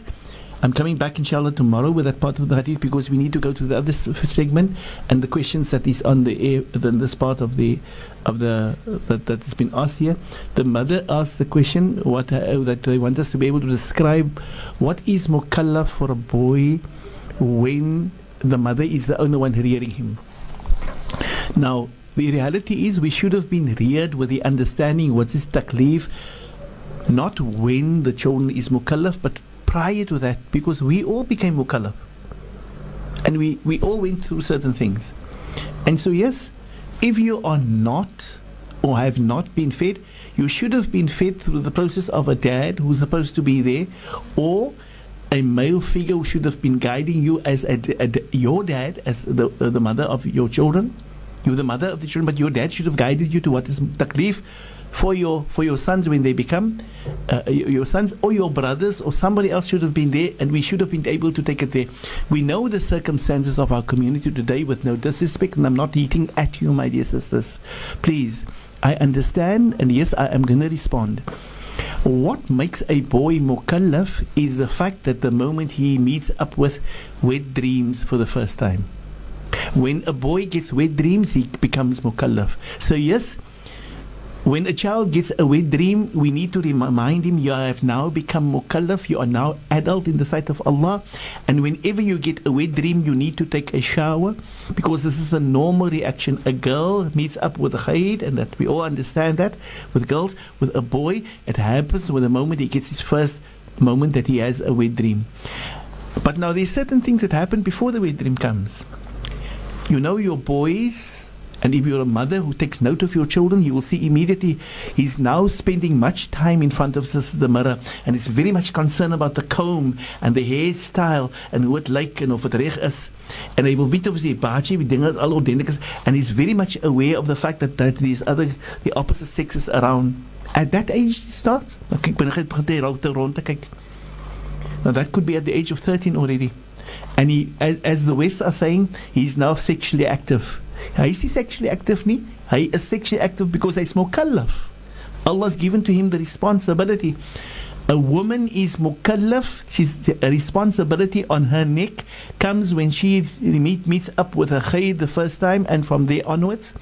I'm coming back inshallah tomorrow with that part of the hadith because we need to go to the other segment and the questions that is on the air, this part of the of the that that has been asked here. The mother asked the question what uh, that they want us to be able to describe what is mukallaf for a boy when the mother is the only one rearing him. Now the reality is we should have been reared with the understanding what is taklif not when the children is mukallaf, but prior to that, because we all became mukallaf. And we, we all went through certain things. And so, yes, if you are not or have not been fed, you should have been fed through the process of a dad who's supposed to be there, or a male figure who should have been guiding you as a, a your dad, as the, the mother of your children. You're the mother of the children, but your dad should have guided you to what is taklif for your for your sons when they become uh, your sons or your brothers or somebody else should have been there and we should have been able to take it there. We know the circumstances of our community today with no disrespect and I'm not eating at you my dear sisters. Please, I understand and yes I am going to respond. What makes a boy mukallaf is the fact that the moment he meets up with wet dreams for the first time. When a boy gets wet dreams, he becomes mukallaf. So, yes, when a child gets a wet dream, we need to remind him you have now become mukallaf, you are now adult in the sight of Allah. And whenever you get a wet dream, you need to take a shower because this is a normal reaction. A girl meets up with a khayd, and that we all understand that with girls. With a boy, it happens with the moment he gets his first moment that he has a wet dream. But now there's certain things that happen before the wet dream comes. You know your boys and if you're a mother who takes note of your children, you will see immediately he's now spending much time in front of the, mirror and is very much concerned about the comb and the hairstyle and dit lyk en of dit reg is. And hy wil weet of sy baadjie die dinge al ordentlik and he's very much aware of the fact that that these other the opposite sexes around at that age starts. Kyk begin rond te rond te kyk. Now that could be at the age of 13 already. And he as, as the West are saying, he's now sexually active. Is sexually active nie. Hy is sexually active because hy's mukallaf. Allah's given to him the responsibility. A woman is mukallaf. She's a responsibility on her neck comes when she meet, meets up with a khayd the first time and from there onwards.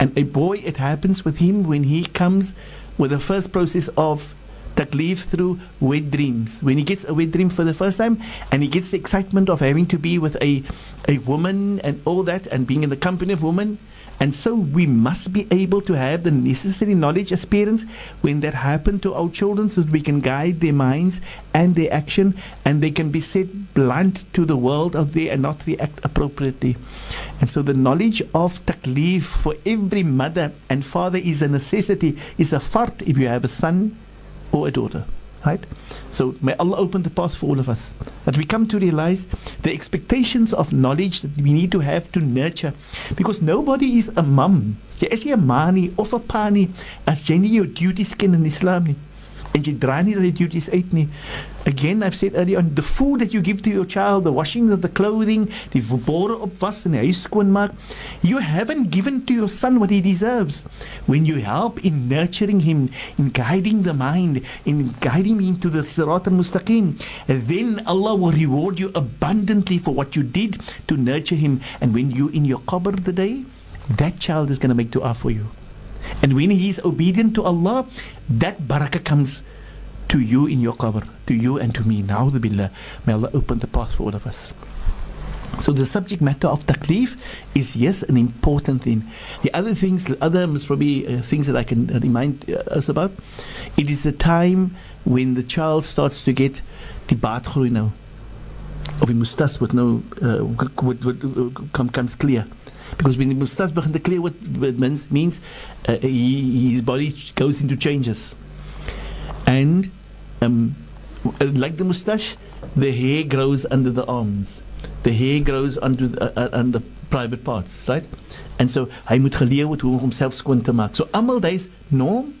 And a boy, it happens with him when he comes with the first process of taklif through wet dreams. When he gets a wet dream for the first time and he gets the excitement of having to be with a, a woman and all that and being in the company of women. And so we must be able to have the necessary knowledge as parents when that happens to our children so that we can guide their minds and their action and they can be set blunt to the world out there and not react appropriately. And so the knowledge of taklif for every mother and father is a necessity, is a fard if you have a son or a daughter. Right? So may Allah open the path for all of us. That we come to realize the expectations of knowledge that we need to have to nurture. Because nobody is a mum. Jy is nie 'n ma nie of 'n pa as jy nie jou duties in Islam. En jy dra nie die duties uit nie. Again, I've said earlier on, the food that you give to your child, the washing of the clothing, die verbore opwas en die huis skoonmaak, you haven't given to your son what he deserves. When you help in nurturing him, in guiding the mind, in guiding him to the Sirat al-Mustaqim, then Allah will reward you abundantly for what you did to nurture him. And when you're in your qabr the day, that child is going to make dua for you. And when he is obedient to Allah, that barakah comes to you in your qabr, to you and to me. Na'udhu billah. May Allah open the path for all of us. So the subject matter of taklif is yes an important thing. The other things, the other probably uh, things that I can uh, remind uh, us about. It is a time when the child starts to get the groei nou. Of die mustas word nou uh, word, comes clear. Because when mustas begin to clear what, what means, means uh, he, his body goes into changes. And um, like the mustache, the hair grows under the arms. The hair grows under the, uh, under private parts, right? And so hy moet geleer word hoe om homself skoon te maak. So almal days norm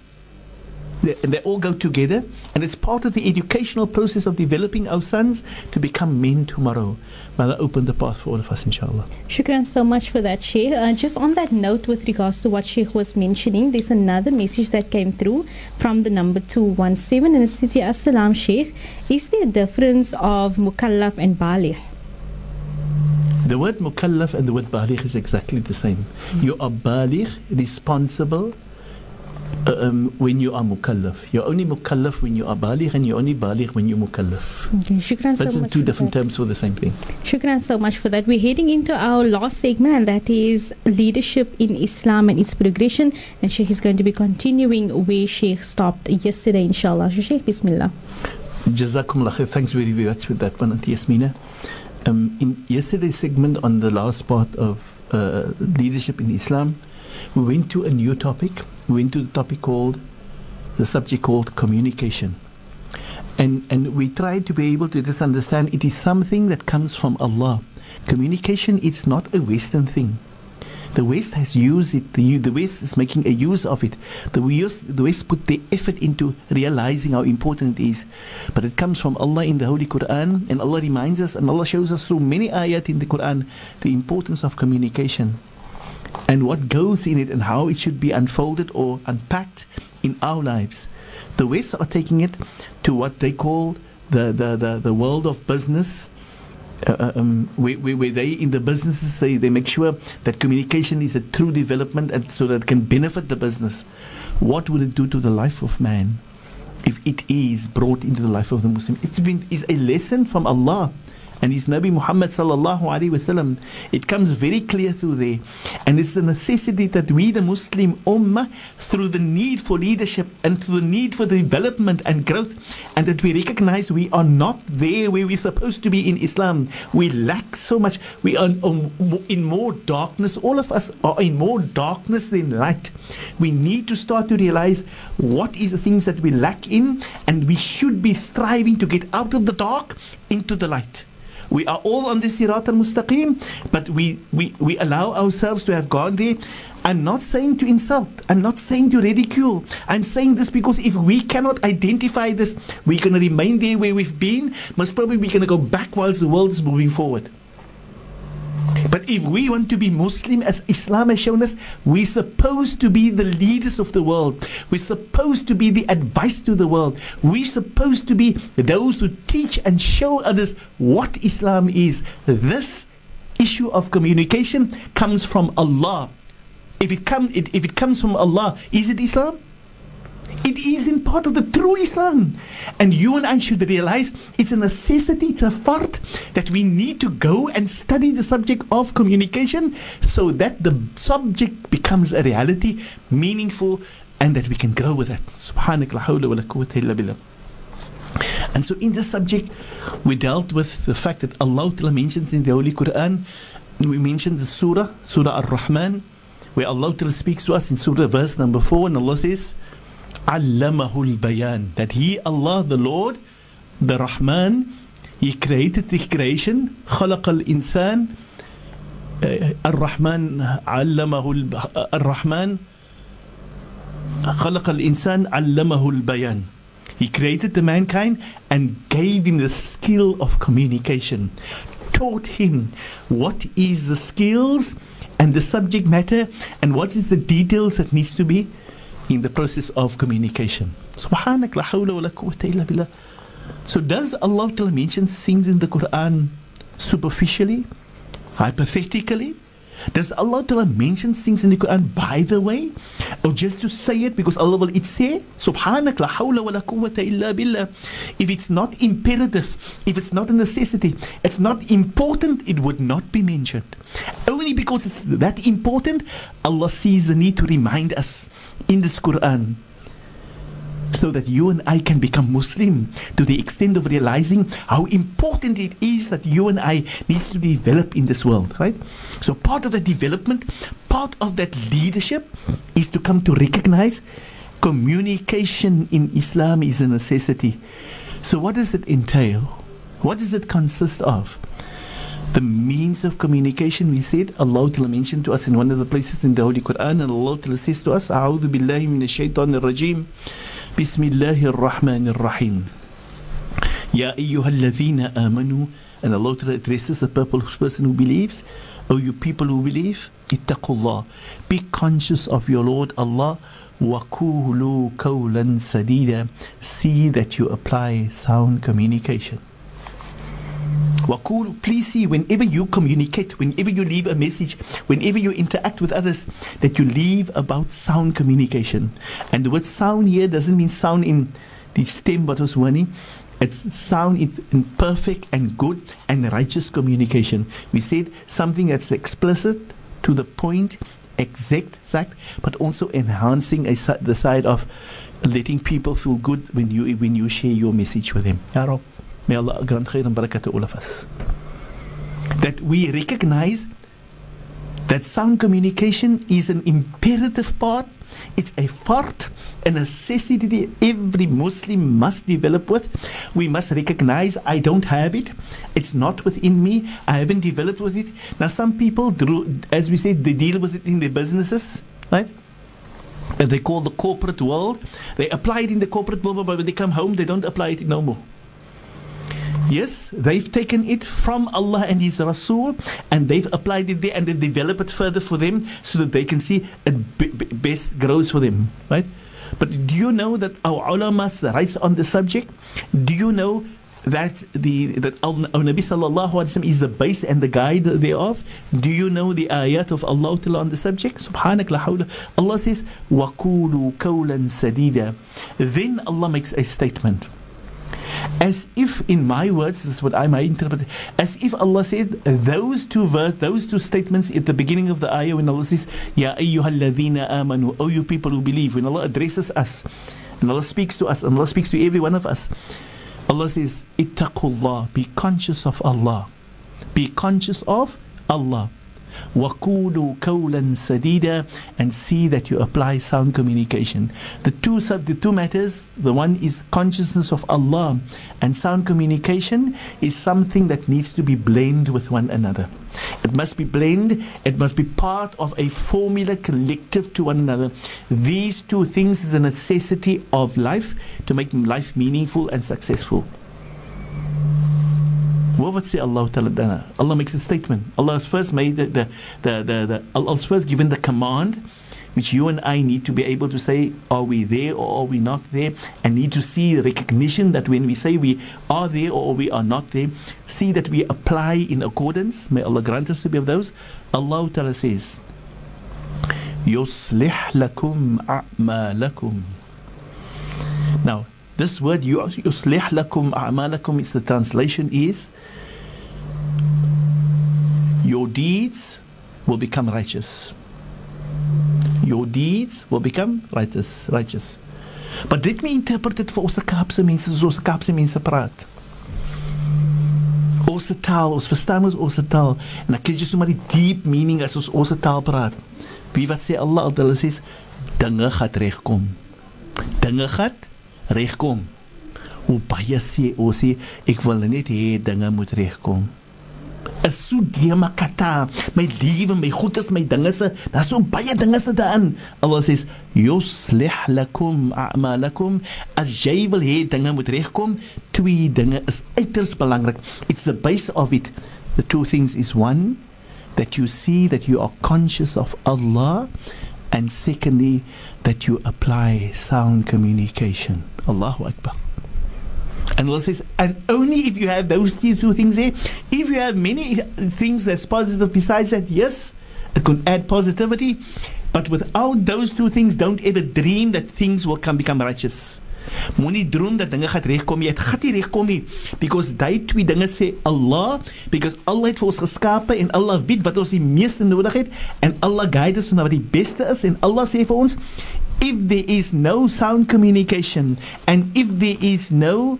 they, and they all go together and it's part of the educational process of developing our sons to become men tomorrow. May Allah open the path for all of us inshallah. Shukran so much for that, Sheikh. Uh, just on that note, with regards to what Sheikh was mentioning, there's another message that came through from the number 217 and it says, Ya Assalam, Sheikh. Is there a difference of mukallaf and baligh? The word mukallaf and the word baligh is exactly the same. You are baligh, responsible, um, when you are mukallaf. You're only mukallaf when you are baligh and you're only baligh when you're mukallaf. Okay, shukran That's so two different that. terms for the same thing. Shukran so much for that. We're heading into our last segment, and that is leadership in Islam and its progression. And Sheikh is going to be continuing where Sheikh stopped yesterday, inshallah. Sheikh, Bismillah. Jazakumullah khair. Thanks very, much with that one, Auntie Yasmina. Um, in yesterday's segment on the last part of uh, leadership in Islam, we went to a new topic. We went to the topic called, the subject called communication. And, and we tried to be able to just understand it is something that comes from Allah. Communication is not a Western thing. The West has used it. The, the West is making a use of it. The West, the West put the effort into realizing how important it is. But it comes from Allah in the Holy Quran, and Allah reminds us, and Allah shows us through many ayat in the Quran, the importance of communication and what goes in it and how it should be unfolded or unpacked in our lives. The West are taking it to what they call the, the, the, the world of business. Uh, um, where, where, they in the businesses they, they make sure that communication is a true development and so that it can benefit the business. What will it do to the life of man if it is brought into the life of the Muslim? It's been is a lesson from Allah and his Nabi Muhammad sallallahu alaihi wasallam. It comes very clear through there, and it's a necessity that we, the Muslim ummah, through the need for leadership and through the need for development and growth, and that we recognize we are not there where we're supposed to be in Islam. We lack so much. We are in um, more darkness. All of us are in more darkness than light. We need to start to realize what is the things that we lack in, and we should be striving to get out of the dark into the light. We are all on the Sirat al Mustaqim, but we, we, we allow ourselves to have gone there. I'm not saying to insult, I'm not saying to ridicule. I'm saying this because if we cannot identify this, we're going to remain there where we've been. Most probably, we're going to go back whilst the world is moving forward. But if we want to be Muslim, as Islam has shown us, we're supposed to be the leaders of the world. We're supposed to be the advice to the world. We're supposed to be those who teach and show others what Islam is. This issue of communication comes from Allah. If it, come, it, if it comes from Allah, is it Islam? It is in part of the true Islam. And you and I should realize it's a necessity, it's a fard that we need to go and study the subject of communication so that the subject becomes a reality, meaningful, and that we can grow with it. Subhanak wa billah. And so in this subject, we dealt with the fact that Allah mentions in the Holy Quran, we mentioned the Surah, Surah Ar-Rahman, where Allah speaks to us in Surah verse number 4, and Allah says, Allamahul Bayan. That He, Allah, the Lord, the Rahman, He created this creation. خلق الإنسان الرحمن علمه الرحمن خلق الإنسان علمه البيان. He created the mankind and gave him the skill of communication. Taught him what is the skills and the subject matter and what is the details that needs to be in the process of communication. Subhanak la hawla wa la quwwata illa billah. So does Allah mention things in the Quran superficially, hypothetically? Does Allah mention things in the Quran by the way? Or just to say it because Allah will it say? Subhanak la hawla wa la quwwata illa billah. If it's not imperative, if it's not a necessity, it's not important, it would not be mentioned. Only because it's that important, Allah sees the need to remind us in this Quran so that you and I can become Muslim to the extent of realizing how important it is that you and I needs to develop in this world, right? So part of the development, part of that leadership is to come to recognize communication in Islam is a necessity. So what does it entail? What does it consist of? the means of communication, we said, Allah mentioned to us in one of the places in the Holy Quran, and Allah says to us, أعوذ بالله من الشيطان الرجيم بسم الله الرحمن الرحيم يا أيها الذين آمنوا and Allah addresses the person who believes O you people who believe اتقوا الله be conscious of your Lord Allah وقولوا قولا سديدا see that you apply sound communication Wakul, please see whenever you communicate, whenever you leave a message, whenever you interact with others, that you leave about sound communication. And the word sound here doesn't mean sound in the stem but was warning. It's sound in perfect and good and righteous communication. We said something that's explicit, to the point, exact, exact, but also enhancing a, the side of letting people feel good when you when you share your message with them. Ya. May Allah grant khair and barakah to all of us. That we recognize that sound communication is an imperative part, it's a fard, a necessity every Muslim must develop with. We must recognize I don't have it, it's not within me, I haven't developed with it. Now, some people, as we said, they deal with it in their businesses, right? That they call the corporate world. They apply it in the corporate world, but when they come home, they don't apply it no more. Yes, they've taken it from Allah and His Rasul and they've applied it there and they develop it further for them so that they can see it b- b- best grows for them, right? But do you know that our ulama writes on the subject? Do you know that the that our Nabi sallallahu alaihi wasallam is the base and the guide thereof? Do you know the ayat of Allah on the subject? Subhanak la hawla. Allah says, "Waqulu kawlan sadida." Then Allah makes a statement as if in my words this is what I might interpret as if Allah said those two verse those two statements at the beginning of the ayah when Allah says Ya ayyuhalladhina amanu O you people who believe when Allah addresses us and Allah speaks to us and Allah speaks to every one of us Allah says ittaqullah be conscious of Allah. Be conscious of Allah وَقُولُوا قَوْلًا سَدِيدًا and see that you apply sound communication. The two, sub, the two matters, the one is consciousness of Allah and sound communication is something that needs to be blended with one another. It must be blended, it must be part of a formula collective to one another. These two things is a necessity of life to make life meaningful and successful. What would say Allah Ta'ala? Allah makes a statement. Allah has first made the, the, the, the, the Allah's first given the command, which you and I need to be able to say, are we there or are we not there? And need to see the recognition that when we say we are there or we are not there, see that we apply in accordance. May Allah grant us to be of those. Allah Ta'ala says, يُصْلِحْ لَكُمْ أَعْمَالَكُمْ Now, this word يُصْلِحْ لَكُمْ أَعْمَالَكُمْ, its the translation is your deeds will become righteous. Your deeds will become righteous. righteous. But let me interpret dit vir ons Kaapse mense soos ons Kaapse mense praat. Ons taal, ons verstaan ons ons taal en dan kry jy sommer die deep meaning as ons ons taal praat. Wie wat sê Allah, hulle sê dinge gaan regkom. Dinge gaan regkom. Hoe baie sê ons sê ek wil net hê dinge moet regkom is so demakata my lewe my goed is my dinge se daar's so baie dinge se daarin. Allah sê yuslih lakum a'malakum. As jy wil hê dinge moet regkom twee dinge is uiters belangrik. It's the base of it. The two things is one that you see that you are conscious of Allah and secondly that you apply sound communication. Allahu akbar and Allah says, and only if you have those two things there, if you have many things that's positive besides that, yes, it could add positivity. But without those two things, don't ever dream that things will come become righteous. Moenie droom dat dinge gaan regkom nie. Dit gaan nie regkom nie because daai twee dinge sê Allah because Allah het vir ons geskape en Allah weet wat ons die meeste nodig het en Allah guide ons na wat die beste is en Allah sê vir ons if there is no sound communication and if there is no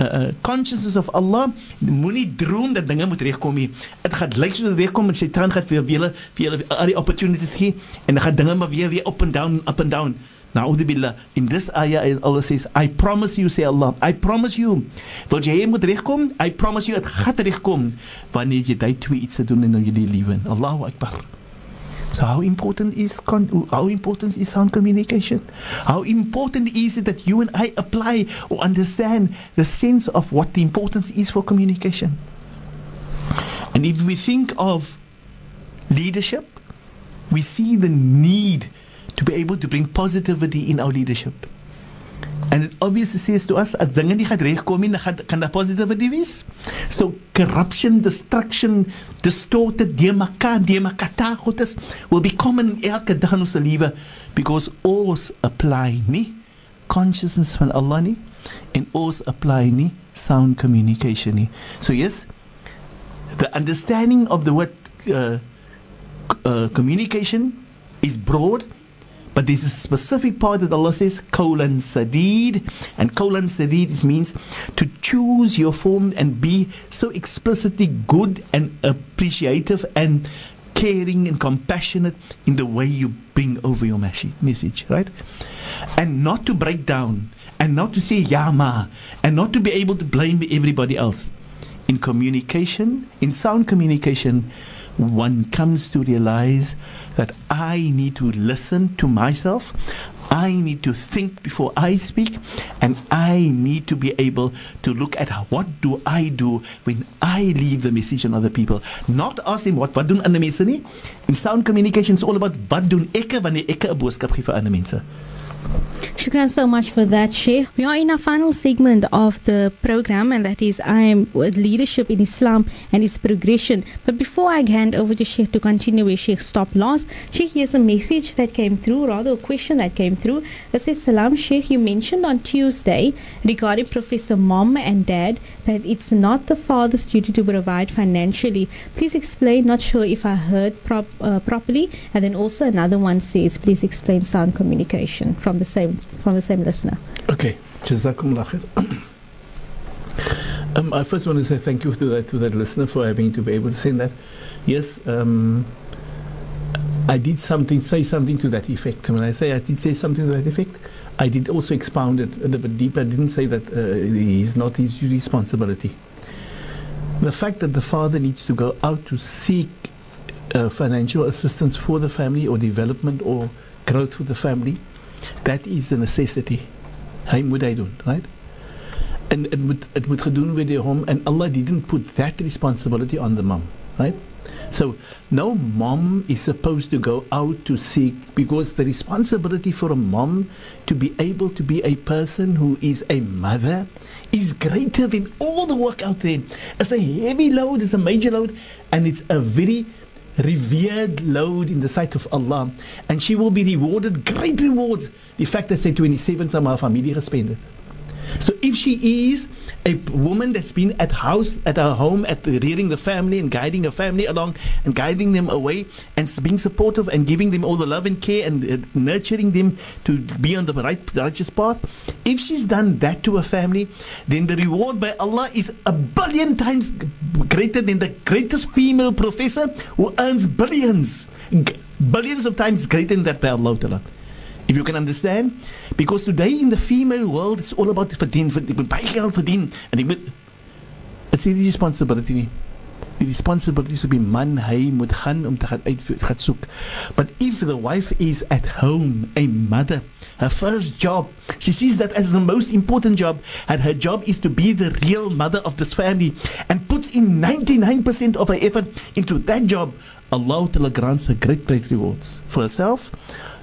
uh, consciousness of Allah moenie droom dat dinge moet regkom nie dit gaan lyk soos dit regkom en Satan gaan vir julle vir julle al die opportunities gee en dan gaan dinge maar weer weer up and down up and down Na'udhu billah. In this ayah, Allah says, I promise you, say Allah, I promise you. Wil jy moet regkom? I promise you, het gaat regkom. Wanneer jy die twee iets te doen in jou lewe. Allahu Akbar. How important is con- how important is sound communication? How important is it that you and I apply or understand the sense of what the importance is for communication? And if we think of leadership, we see the need to be able to bring positivity in our leadership. And it obviously says to us as dinge nie gaan regkom nie, gaan kan daar positivity wees. So corruption, destruction, distorted, demakka, demakata goedes will be common elke dag in ons lewe because ons apply nie consciousness van Allah nie en ons apply nie sound communication nie. So yes, the understanding of the word uh, uh, communication is broad but there's a specific part that Allah says, kawlan sadid. And kawlan sadid means to choose your form and be so explicitly good and appreciative and caring and compassionate in the way you bring over your message, right? And not to break down and not to say yama and not to be able to blame everybody else. In communication, in sound communication, one comes to realize that I need to listen to myself. I need to think before I speak, and I need to be able to look at what do I do when I leave the message on other people. Not ask them what wat doen ander nie. In sound communication is all about wat doen ek wanneer ek 'n boodskap gee. Shukran so much for that, Sheikh. We are in our final segment of the program, and that is I am with leadership in Islam and its progression. But before I hand over to Sheikh to continue where Sheikh stopped last, Sheikh, here's a message that came through, rather a question that came through. It says, Salam, Sheikh, you mentioned on Tuesday regarding Professor Mom and Dad that it's not the father's duty to provide financially. Please explain. Not sure if I heard prop, uh, properly. And then also another one says, please explain sound communication from the same from the same listener. Okay, Jazakumullah *clears throat* um, I first want to say thank you to that to that listener for having to be able to say that. Yes, um, I did something, say something to that effect. When I say I did say something to that effect, I did also expound it a little bit deeper. I didn't say that uh, it's not his responsibility. The fact that the father needs to go out to seek uh, financial assistance for the family or development or growth for the family that is a necessity. Hy moet hy doen, right? En het moet het moet gedoen word deur hom and Allah didn't put that responsibility on the mom, right? So no mom is supposed to go out to seek because the responsibility for a mom to be able to be a person who is a mother is greater than all the work out there. It's a heavy load, it's a major load, and it's a very revered load in the sight of Allah and she will be rewarded great rewards. Die fact that sy 27 aan haar familie gespend het So if she is a woman that's been at house, at her home, at rearing the family and guiding her family along and guiding them away and being supportive and giving them all the love and care and uh, nurturing them to be on the right righteous path, if she's done that to her family, then the reward by Allah is a billion times greater than the greatest female professor who earns billions, billions of times greater than that by Allah. If you can understand. Because today in the female world, it's all about verdien, verdien, baie geld verdien. En ek it's a responsibility. Die responsibility is op die man, hy moet gaan om te gaan. But if the wife is at home, a mother, her first job, she sees that as the most important job, and her job is to be the real mother of this family, and puts in 99% of her effort into that job, Allah grants her great, great rewards for herself,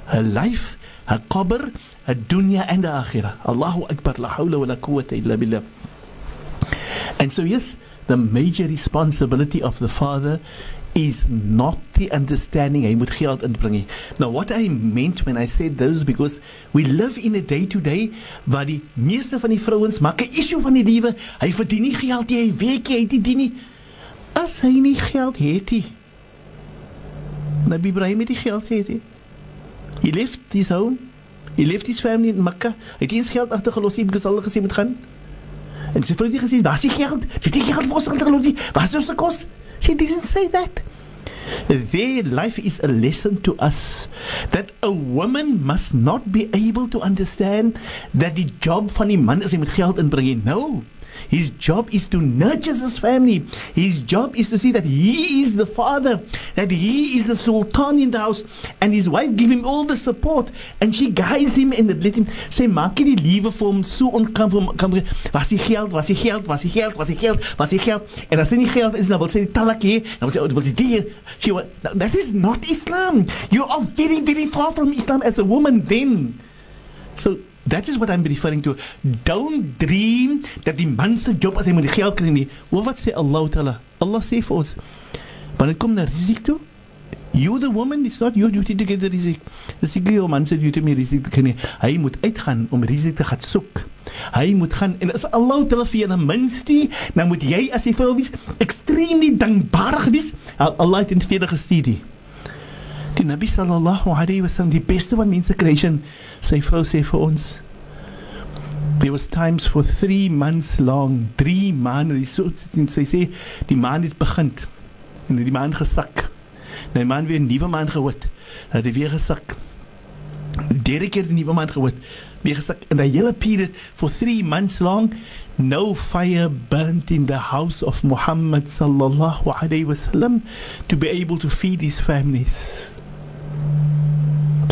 her life, her dunya and her akhirah. Allahu Akbar, la hawla wa la quwwata illa billah. And so yes, the major responsibility of the father is not the understanding hy moet geld inbring nie. Now what I meant when I said those because we live in a day to day waar die meeste van die vrouens maak 'n issue van die lewe. Hy verdien nie geld nie, hy werk nie, hy dit nie. As hy nie geld het nie. Nabi Ibrahim het nie geld gehad nie. He left his home. He left his family in Mecca. Hy het eens geld agtergelos, het gesal gesê moet gaan. En sy het gesê, "Waar is die geld? Het die geld mos agtergelos. Wat is ons kos?" She didn't say that. Their life is a lesson to us that a woman must not be able to understand that the job van die man is hy moet geld inbring. No. His job is to nurture his family. His job is to see that he is the father, that he is the sultan in the house, and his wife give him all the support, and she guides him and let him say, maak die liewe vir hom so oncomfortable. Was die geld, was die geld, was die geld, was die geld, was die geld. En as hy nie geld is, dan wil sy die talak hê, dan wil sy wil sy die she that is not Islam. You are very very far from Islam as a woman then. So That is what I'm referring to. Don't dream dat die man se job as hy moet die geld kry nie. Hoe wat sê Allah Taala? Allah sê vir ons, wanneer dit kom na risiko, you the woman, it's not your duty to get the risiko. Dis nie jou man se duty om die risiko te nie. Hy moet uitgaan om risiko te gaan soek. Hy moet gaan en as Allah Taala vir jou 'n minste, dan moet jy as jy vrou wees, extremely dankbaar wees. Allah het in steede gestuur. Die Nabi sallallahu alayhi wasallam, die beste van mense creation, sy vrou sê vir ons There was times for 3 months long, 3 maande, so sy sê die maand het begin en die maand gesak. My man weer 'n nuwe man gehoord. Hy het weer gesak. Derde keer 'n nuwe man gehoord. Weer gesak in 'n hele period for 3 months long. No fire burnt in the house of Muhammad sallallahu alayhi wasallam to be able to feed his families.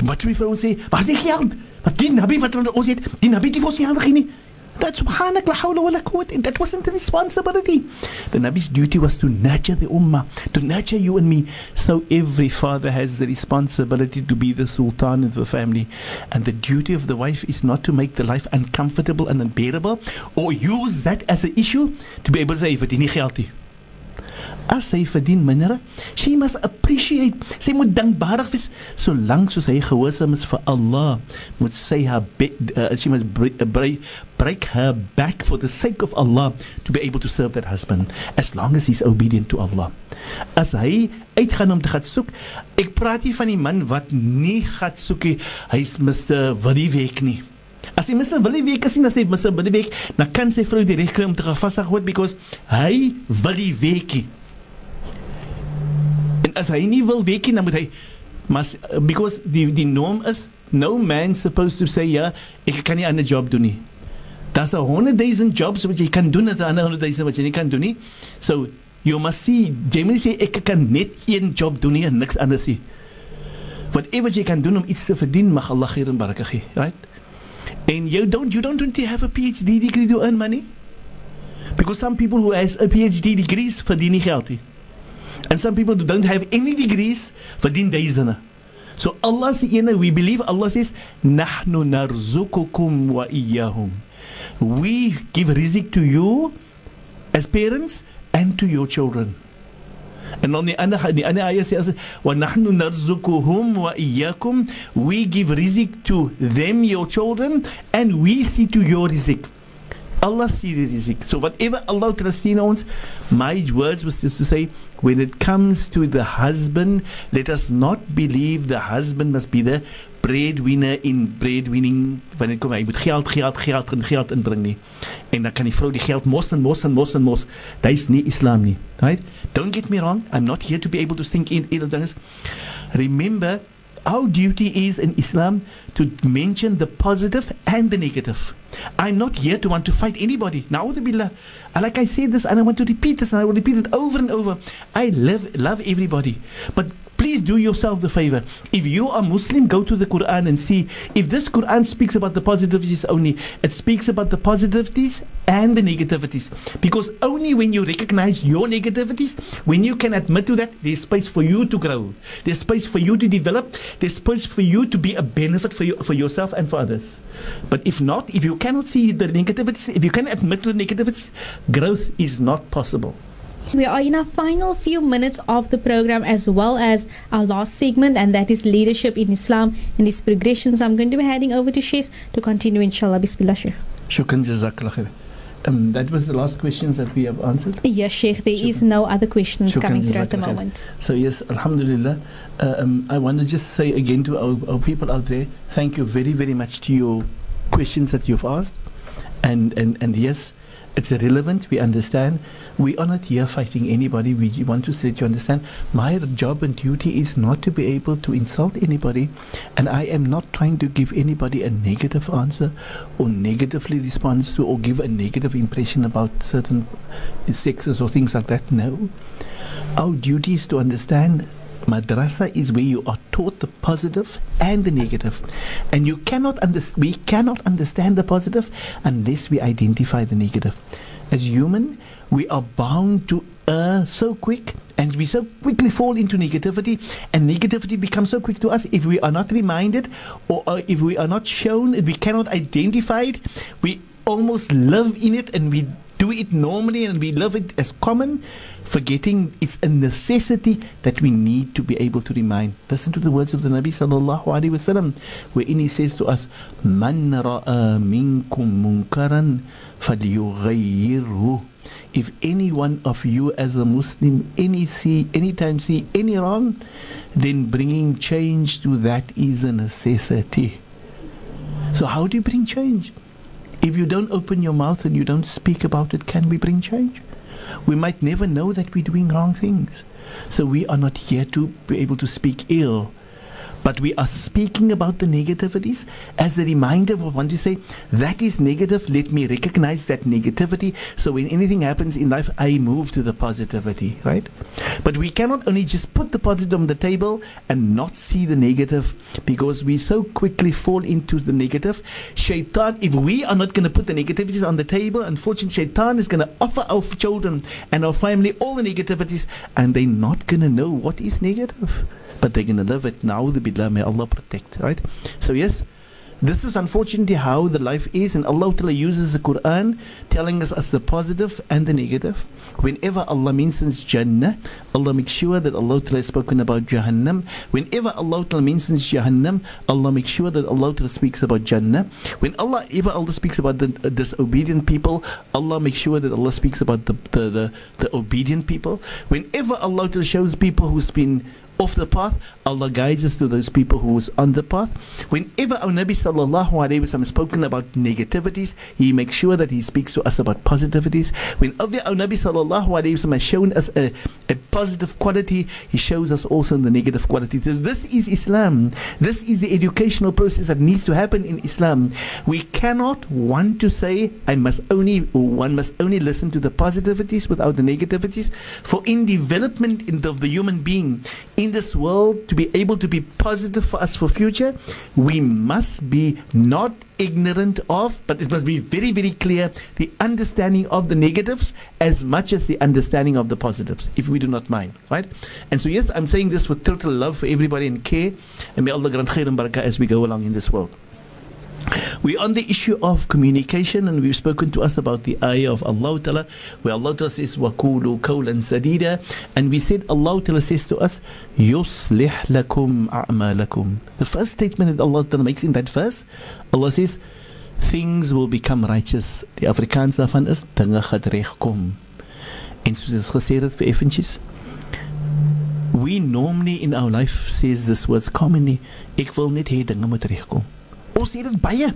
Wat wie vir ons sê, "Was die geld? Wat die nabi wat ons het, die nabi nie ons geld gegee nie." That subhanak la hawla wa la. That wasn't the responsibility. The Nabi's duty was to nurture the ummah, to nurture you and me. So every father has the responsibility to be the sultan of the family. And the duty of the wife is not to make the life uncomfortable and unbearable or use that as an issue to be able to say, "Verdien nie geld nie." As sy verdien minder, she must appreciate. Sy moet dankbaar wees solank soos hy gehoorsaam is vir Allah. Moet sy haar be, uh, she must break, uh, break, break her back for the sake of Allah to be able to serve that husband as long as he's obedient to Allah. As hy uitgaan om te gaan soek, ek praat nie van die man wat nie gaan soek nie. Hy's Mr. Willie Week nie. As hy Mr. Willie Week is nie, as hy Mr. Willie Week, dan kan sy vrou die reg kry om te gaan word because hy Willie Weekie En as hy nie wil weet nie, dan moet hy maar eh, because die die norm is no man supposed to say ja, ek kan nie 'n ander job doen nie. Daar's 'n 100,000 jobs wat jy kan doen en 'n ander 100,000 wat jy nie kan doen nie. So you must see, Jamie sê ek kan net een job doen nie en niks anders nie. Whatever jy kan doen om iets te verdien, mag Allah gee en baraka gee, right? And you don't you don't want to have a PhD degree to earn money? Because some people who has a PhD degrees verdien nie geld nie. And some people who don't have any degrees duisende. So Allah ene we believe Allah says narzuqukum wa iyyahum. We give rizq to you as parents and to your children. And on the other wa nahnu narzuquhum wa iyyakum we give rizq to them your children and we see to your rizq. Allah sees the rizq. So whatever Allah trusts ons, my words was to say, when it comes to the husband, let us not believe the husband must be the breadwinner in breadwinning. Wanneer kom hy moet geld geld geld en geld inbring nie. En dan kan die vrou die geld mos en mos en mos en mos. Dis nie islam nie right? Don't get me wrong i'm not here to be able to think in either things remember our duty is in islam to mention the positive and the negative I'm not here to want to fight anybody. Na'udhu uh, Like I said this and I want to repeat this and I will repeat it over and over. I love, love everybody. But please do yourself the favor. If you are Muslim, go to the Quran and see if this Quran speaks about the positivities only, it speaks about the positivities and the negativities. Because only when you recognize your negativities, when you can admit to that, there's space for you to grow. There's space for you to develop. There's space for you to be a benefit for you, for yourself and for others. But if not, if you cannot see the negativities, if you can admit to the negativities, growth is not possible. We are in our final few minutes of the program as well as our last segment, and that is leadership in Islam and its progression. So I'm going to be heading over to Sheikh to continue, inshallah. Bismillah, Sheikh. Shukran jazakallah. Um, that was the last questions that we have answered. Yes, Sheikh. There is no other questions Shukran, coming through at the moment. So yes, Alhamdulillah. Uh, um, I want to just say again to our, our people out there, thank you very very much to your questions that you've asked, and and and yes, it's irrelevant. We understand. We are not here fighting anybody. We want to say to understand. My job and duty is not to be able to insult anybody, and I am not trying to give anybody a negative answer or negatively respond to or give a negative impression about certain sexes or things like that. No. Our duty is to understand madrasa is where you are taught the positive and the negative. and you cannot under- we cannot understand the positive unless we identify the negative. As human we are bound to err so quick and we so quickly fall into negativity and negativity becomes so quick to us. If we are not reminded or uh, if we are not shown we cannot identify it we almost live in it and we do it normally and we love it as common, forgetting it's a necessity that we need to be able to remind. Listen to the words of the Nabi sallallahu alaihi wasallam, wherein he says to us, "Man ra'a minkum munkaran falyughayyirhu." If any one of you as a Muslim any see anytime see any wrong, then bringing change to that is a necessity. So how do you bring change? If you don't open your mouth and you don't speak about it, can we bring change? We might never know that we're doing wrong things. So we are not here to be able to speak ill. But we are speaking about the negativities as a reminder of want to say that is negative. Let me recognize that negativity. So when anything happens in life, I move to the positivity, right? But we cannot only just put the positive on the table and not see the negative because we so quickly fall into the negative. Shaitan, if we are not going to put the negativities on the table, unfortunately, Shaitan is going to offer our children and our family all the negativities and they're not going to know what is negative but they're going to live it. Na'udhu billah, may Allah protect, right? So, yes, this is unfortunately how the life is, and Allah Ta'ala uses the Quran telling us as the positive and the negative. Whenever Allah mentions Jannah, Allah makes sure that Allah Ta'ala has spoken about Jahannam. Whenever Allah Ta'ala mentions Jahannam, Allah makes sure that Allah Ta'ala speaks about Jannah. When Allah ever Allah speaks about the uh, disobedient people, Allah makes sure that Allah speaks about the, the, the, the obedient people. Whenever Allah Ta'ala shows people who's been off the path, Allah guides us to those people who is on the path. Whenever our Nabi sallallahu alaihi wasallam spoken about negativities, he makes sure that he speaks to us about positivities. Whenever our Nabi sallallahu alaihi wasallam has shown us a, a positive quality, he shows us also the negative quality. This is Islam. This is the educational process that needs to happen in Islam. We cannot want to say I must only one must only listen to the positivities without the negativities. For in development of the human being, in this world to be able to be positive for us for future, we must be not ignorant of, but it must be very, very clear the understanding of the negatives as much as the understanding of the positives, if we do not mind, right? And so, yes, I'm saying this with total love for everybody and care, and may Allah grant khair and barakah as we go along in this world. We're on the issue of communication, and we've spoken to us about the ayah of Allah Ta'ala, where Allah Ta'ala says, وَقُولُوا قَوْلًا سَدِيدًا And we said, Allah Ta'ala says to us, يُصْلِحْ لَكُمْ أَعْمَالَكُمْ The first statement that Allah Ta'ala makes in that verse, Allah says, things will become righteous. Die Afrikaans daarvan is, dinge gaan regkom. En soos ons gesê het vir effentjies, we normally in our life says this words commonly, ek wil net hê dinge moet regkom. Sê dit baie.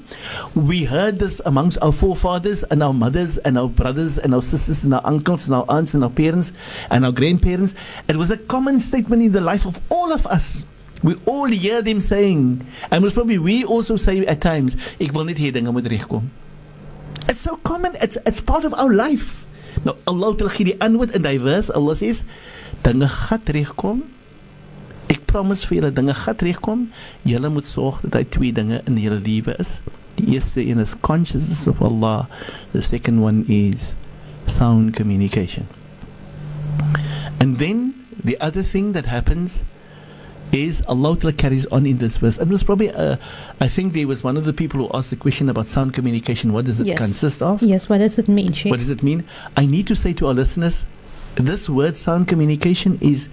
We heard this amongst our forefathers and our mothers and our brothers and our sisters and our uncles and our aunts and our parents and our grandparents. It was a common statement in the life of all of us. We all hear them saying, and most probably we also say at times, ek wil net hê dinge moet regkom. It's so common. It's it's part of our life. Nou Allah tel gee die antwoord in diverse. Allah says, dinge gaan regkom. Promise vir julle dinge gaan regkom. Julle moet sorg dat hy twee dinge in julle lewe is. Die eerste een is consciousness of Allah. The second one is sound communication. And then the other thing that happens is Allah Ta'ala carries on in this verse. And it was probably, uh, I think there was one of the people who asked the question about sound communication. What does it Yes. consist of? Yes, what does it mean, Sheikh? What does it mean? I need to say to our listeners, this word sound communication is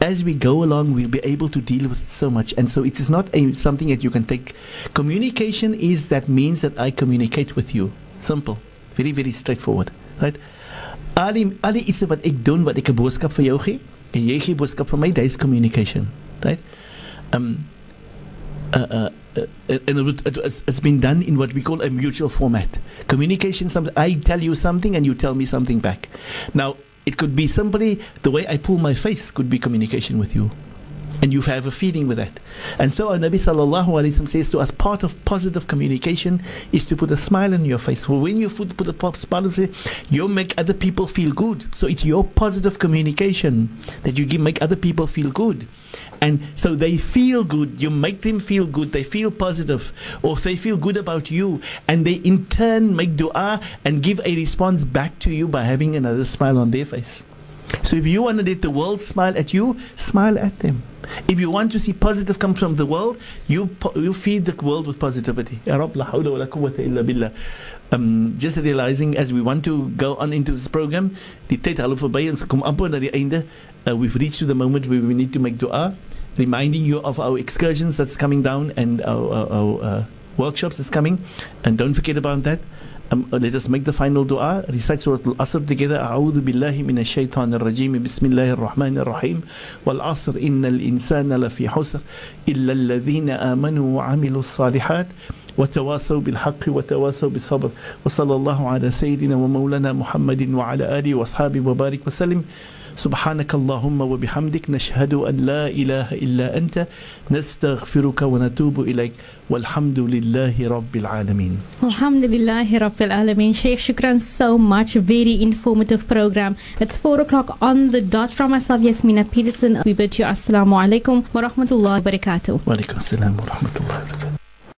as we go along, we'll be able to deal with so much. And so it is not a, something that you can take. Communication is that means that I communicate with you. Simple. Very, very straightforward. Right? Ali, Ali iets wat ek doen wat ek 'n boodskap vir jou gee en jy boodskap vir my, dis communication. Right? Um uh, uh, uh, and it, it's been done in what we call a mutual format. Communication, some, I tell you something and you tell me something back. Now, it could be simply the way I pull my face could be communication with you. And you have a feeling with that. And so our Nabi sallallahu alayhi wa says to us, part of positive communication is to put a smile on your face. When you put, a smile on your face, you make other people feel good. So it's your positive communication that you give, make other people feel good. And so they feel good. You make them feel good. They feel positive, or they feel good about you, and they in turn make du'a and give a response back to you by having another smile on their face. So if you want to let the world smile at you, smile at them. If you want to see positive come from the world, you po- you feed the world with positivity. Um, just realizing as we want to go on into this program, die einde. Uh, we've reached to the moment where we need to make dua, reminding you of our excursions that's coming down and our, our, our uh, workshops that's coming. And don't forget about that. Um, uh, let us make the final dua. Recite Surah Al-Asr together. أعوذ بالله من الشيطان الرجيم بسم الله الرحمن الرحيم والعصر إن الإنسان لفي حسر إلا الذين آمنوا وعملوا الصالحات وتواصوا بالحق وتواصوا بالصبر وصلى الله على سيدنا ومولانا محمد وعلى آله وأصحابه وبارك وسلم سبحانك اللهم وبحمدك نشهد أن لا إله إلا أنت نستغفرك ونتوب إليك والحمد لله رب العالمين Alhamdulillah Rabbil Alameen. Sheikh Shukran so much. Very informative program. It's 4 o'clock on the dot from myself, Yasmina Peterson. We bid you Assalamu alaikum wa rahmatullahi wa barakatuh. وعليكم السلام ورحمة الله وبركاته